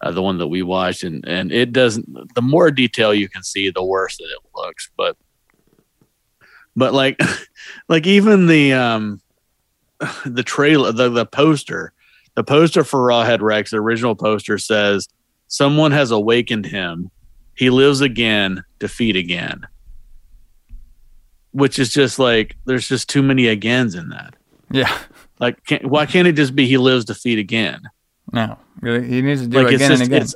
S8: uh, the one that we watched, and and it doesn't. The more detail you can see, the worse that it looks. But but like (laughs) like even the um (sighs) the trailer, the the poster, the poster for Rawhead Rex, the original poster says, "Someone has awakened him. He lives again. Defeat again." which is just like there's just too many agains in that.
S7: Yeah.
S8: Like, can't, why can't it just be he lives defeat again?
S7: No. Really, he needs to do
S8: like
S7: it again
S8: just
S7: and again.
S8: it's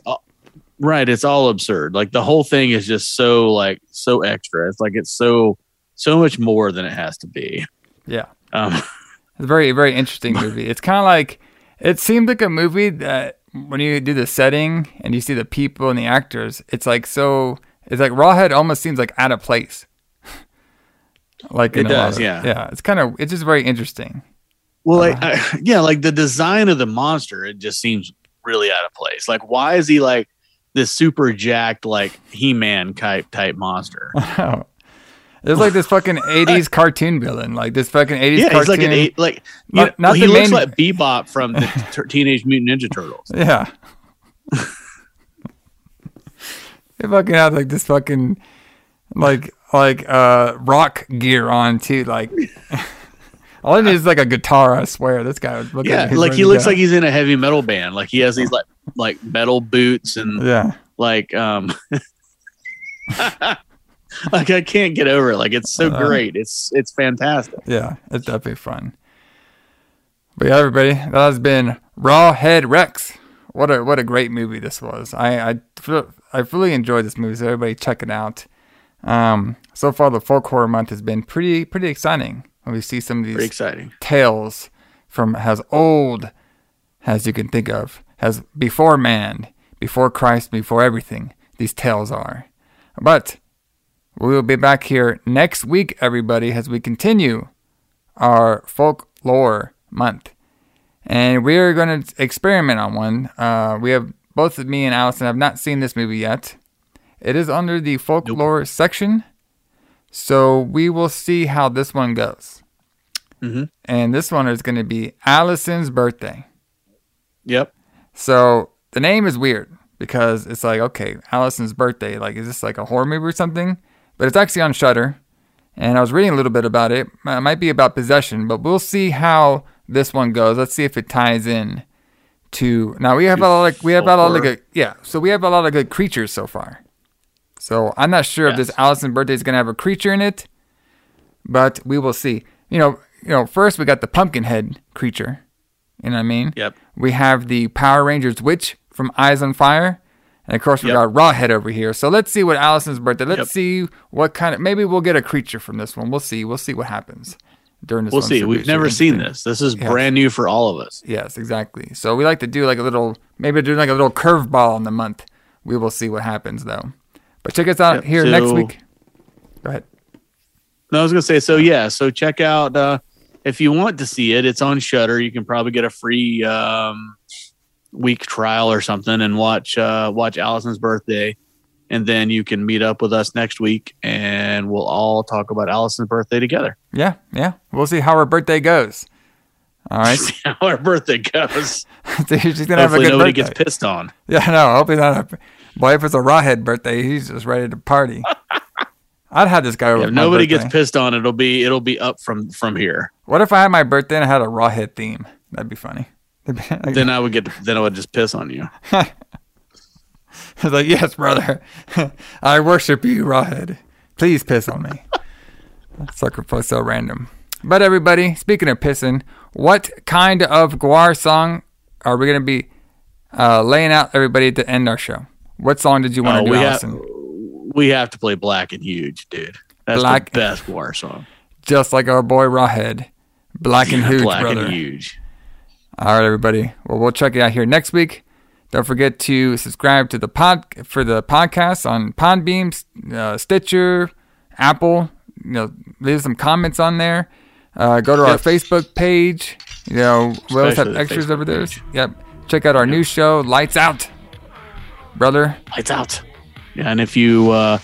S8: right. It's all absurd. Like the whole thing is just so like so extra. It's like it's so so much more than it has to be.
S7: yeah.
S8: Um,
S7: It's a very, very interesting (laughs) movie. It's kind of like, it seemed like a movie that when you do the setting and you see the people and the actors, it's like so, it's like Rawhead almost seems like out of place. (laughs) like
S8: It does,
S7: of-
S8: yeah.
S7: Yeah. It's kind of, it's just very interesting.
S8: well, like I, yeah, like the design of the monster, it just seems really out of place. Like, why is he like this super jacked like He Man type type monster? (laughs)
S7: It's like this fucking (laughs) 80s cartoon villain. Like this fucking 80s
S8: yeah,
S7: cartoon.
S8: he's like an eight, like you know,
S7: not
S8: he
S7: the
S8: looks
S7: main-
S8: like Bebop from the (laughs) t- Teenage Mutant Ninja Turtles.
S7: Yeah. they fucking have like this fucking like like uh rock gear on too. Like (laughs) all I need is like a guitar, I swear. This guy was looking
S8: Yeah, like he looks like he's in a heavy metal band. Like he has these like like metal boots and
S7: Yeah.
S8: like um (laughs) like I can't get over it. Like it's so
S7: Uh,
S8: great. It's it's fantastic.
S7: Yeah, it's definitely fun. But yeah, everybody, that has been Rawhead Rex. What a what a great movie this was. I I I fully enjoyed this movie. So everybody check it out. Um, so far the folk horror month has been pretty pretty exciting. When we see some of
S8: Pretty
S7: these
S8: exciting.
S7: tales from as old as you can think of, as before man, before Christ, before everything. These tales are. But we will be back here next week, everybody, as we continue our folklore month. and we're going to experiment on one. Uh, we have both of me and Allison have not seen this movie yet. It is under the folklore section, so we will see how this one goes.
S8: Mhm.
S7: And this one is going to be Allison's birthday.
S8: Yep.
S7: So the name is weird because it's like, okay, Allison's birthday. Like, is this like a horror movie or something? But it's actually on Shudder, and I was reading a little bit about it. Uh, it might be about possession, but we'll see how this one goes. Let's see if it ties in to. Now we have a lot of we have a lot of good yeah. So we have a lot of good creatures so far. So I'm not sure if this
S8: Yes.
S7: Allison birthday is gonna have a creature in it, but we will see. You know, you know. First we got the pumpkin head creature. You know what I mean?
S8: Yep.
S7: We have the Power Rangers witch from Eyes of Fire. And of course, we
S8: Yep.
S7: got Rawhead over here. So let's see what Allison's birthday. Let's
S8: Yep.
S7: see what kind of. Maybe we'll get a creature from this one. We'll see. We'll see what happens during this.
S8: We'll
S7: one.
S8: see.
S7: So
S8: We've never seen this. This is
S7: Yeah.
S8: brand new for all of us.
S7: Yes, exactly. So we like to do like a little, maybe do like a little curveball in the month. We will see what happens though. But check us out
S8: Yep,
S7: here next week. Go ahead.
S8: No, I was gonna say so. Yeah, so check out uh, if you want to see it. It's on Shudder. You can probably get a free um, week trial or something and watch uh, watch Allison's birthday, and then you can meet up with us next week and we'll all talk about Allison's birthday together.
S7: Yeah, yeah. We'll see how her birthday goes. All right. (laughs)
S8: See how our birthday goes. (laughs)
S7: She's gonna have a
S8: Hopefully
S7: good
S8: nobody
S7: birthday.
S8: gets pissed on. (laughs)
S7: Yeah, no, hopefully not. A, boy, if it's a rawhead birthday, he's just ready to party. I'd have this guy over.
S8: If nobody
S7: birthday.
S8: gets pissed on, it'll be it'll be up from from here.
S7: What if I had my birthday and I had a rawhead theme? That'd be funny. (laughs)
S8: Then I would get then I would just piss on you. (laughs)
S7: I was like, yes, brother. (laughs) I worship you, Rawhead. Please piss on me. Sucker was so random. But everybody, speaking of pissing, what kind of GWAR song are we gonna be uh, laying out everybody to end our show? What song did you want
S8: Oh,
S7: to do,
S8: we have
S7: Allison?
S8: we have to play Black and Huge, dude. That's
S7: Black-
S8: the best GWAR song.
S7: Just like our boy Rawhead, Black and Huge,
S8: Black
S7: brother.
S8: and Huge.
S7: All right, everybody. Well, we'll check it out here next week. Don't forget to subscribe to the pod for the podcast on Podbean, uh, Stitcher, Apple. You know, leave some comments on there. Uh, go to our Facebook page. You know, we always have extras
S8: Facebook
S7: over there.
S8: page.
S7: Yep. Check out our new show, Lights Out, brother.
S8: Lights out. Yeah, and if you uh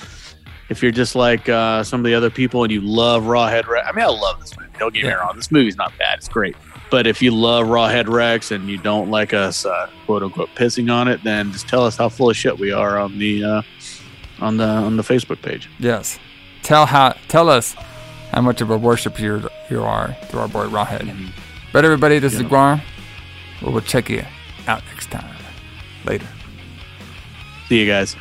S8: if you're just like uh some of the other people and you love Rawhead Rex, I mean I love this movie. Don't get me wrong, this movie's not bad. It's great. But if you love Rawhead Rex and you don't like us uh, quote unquote pissing on it, then just tell us how full of shit we are on the uh on the on the Facebook page.
S7: Yes. Tell how. Tell us how much of a worship you you are to our boy Rawhead.
S8: Mm-hmm.
S7: But everybody, this is GWAR. We will check you out next time. Later.
S8: See you guys.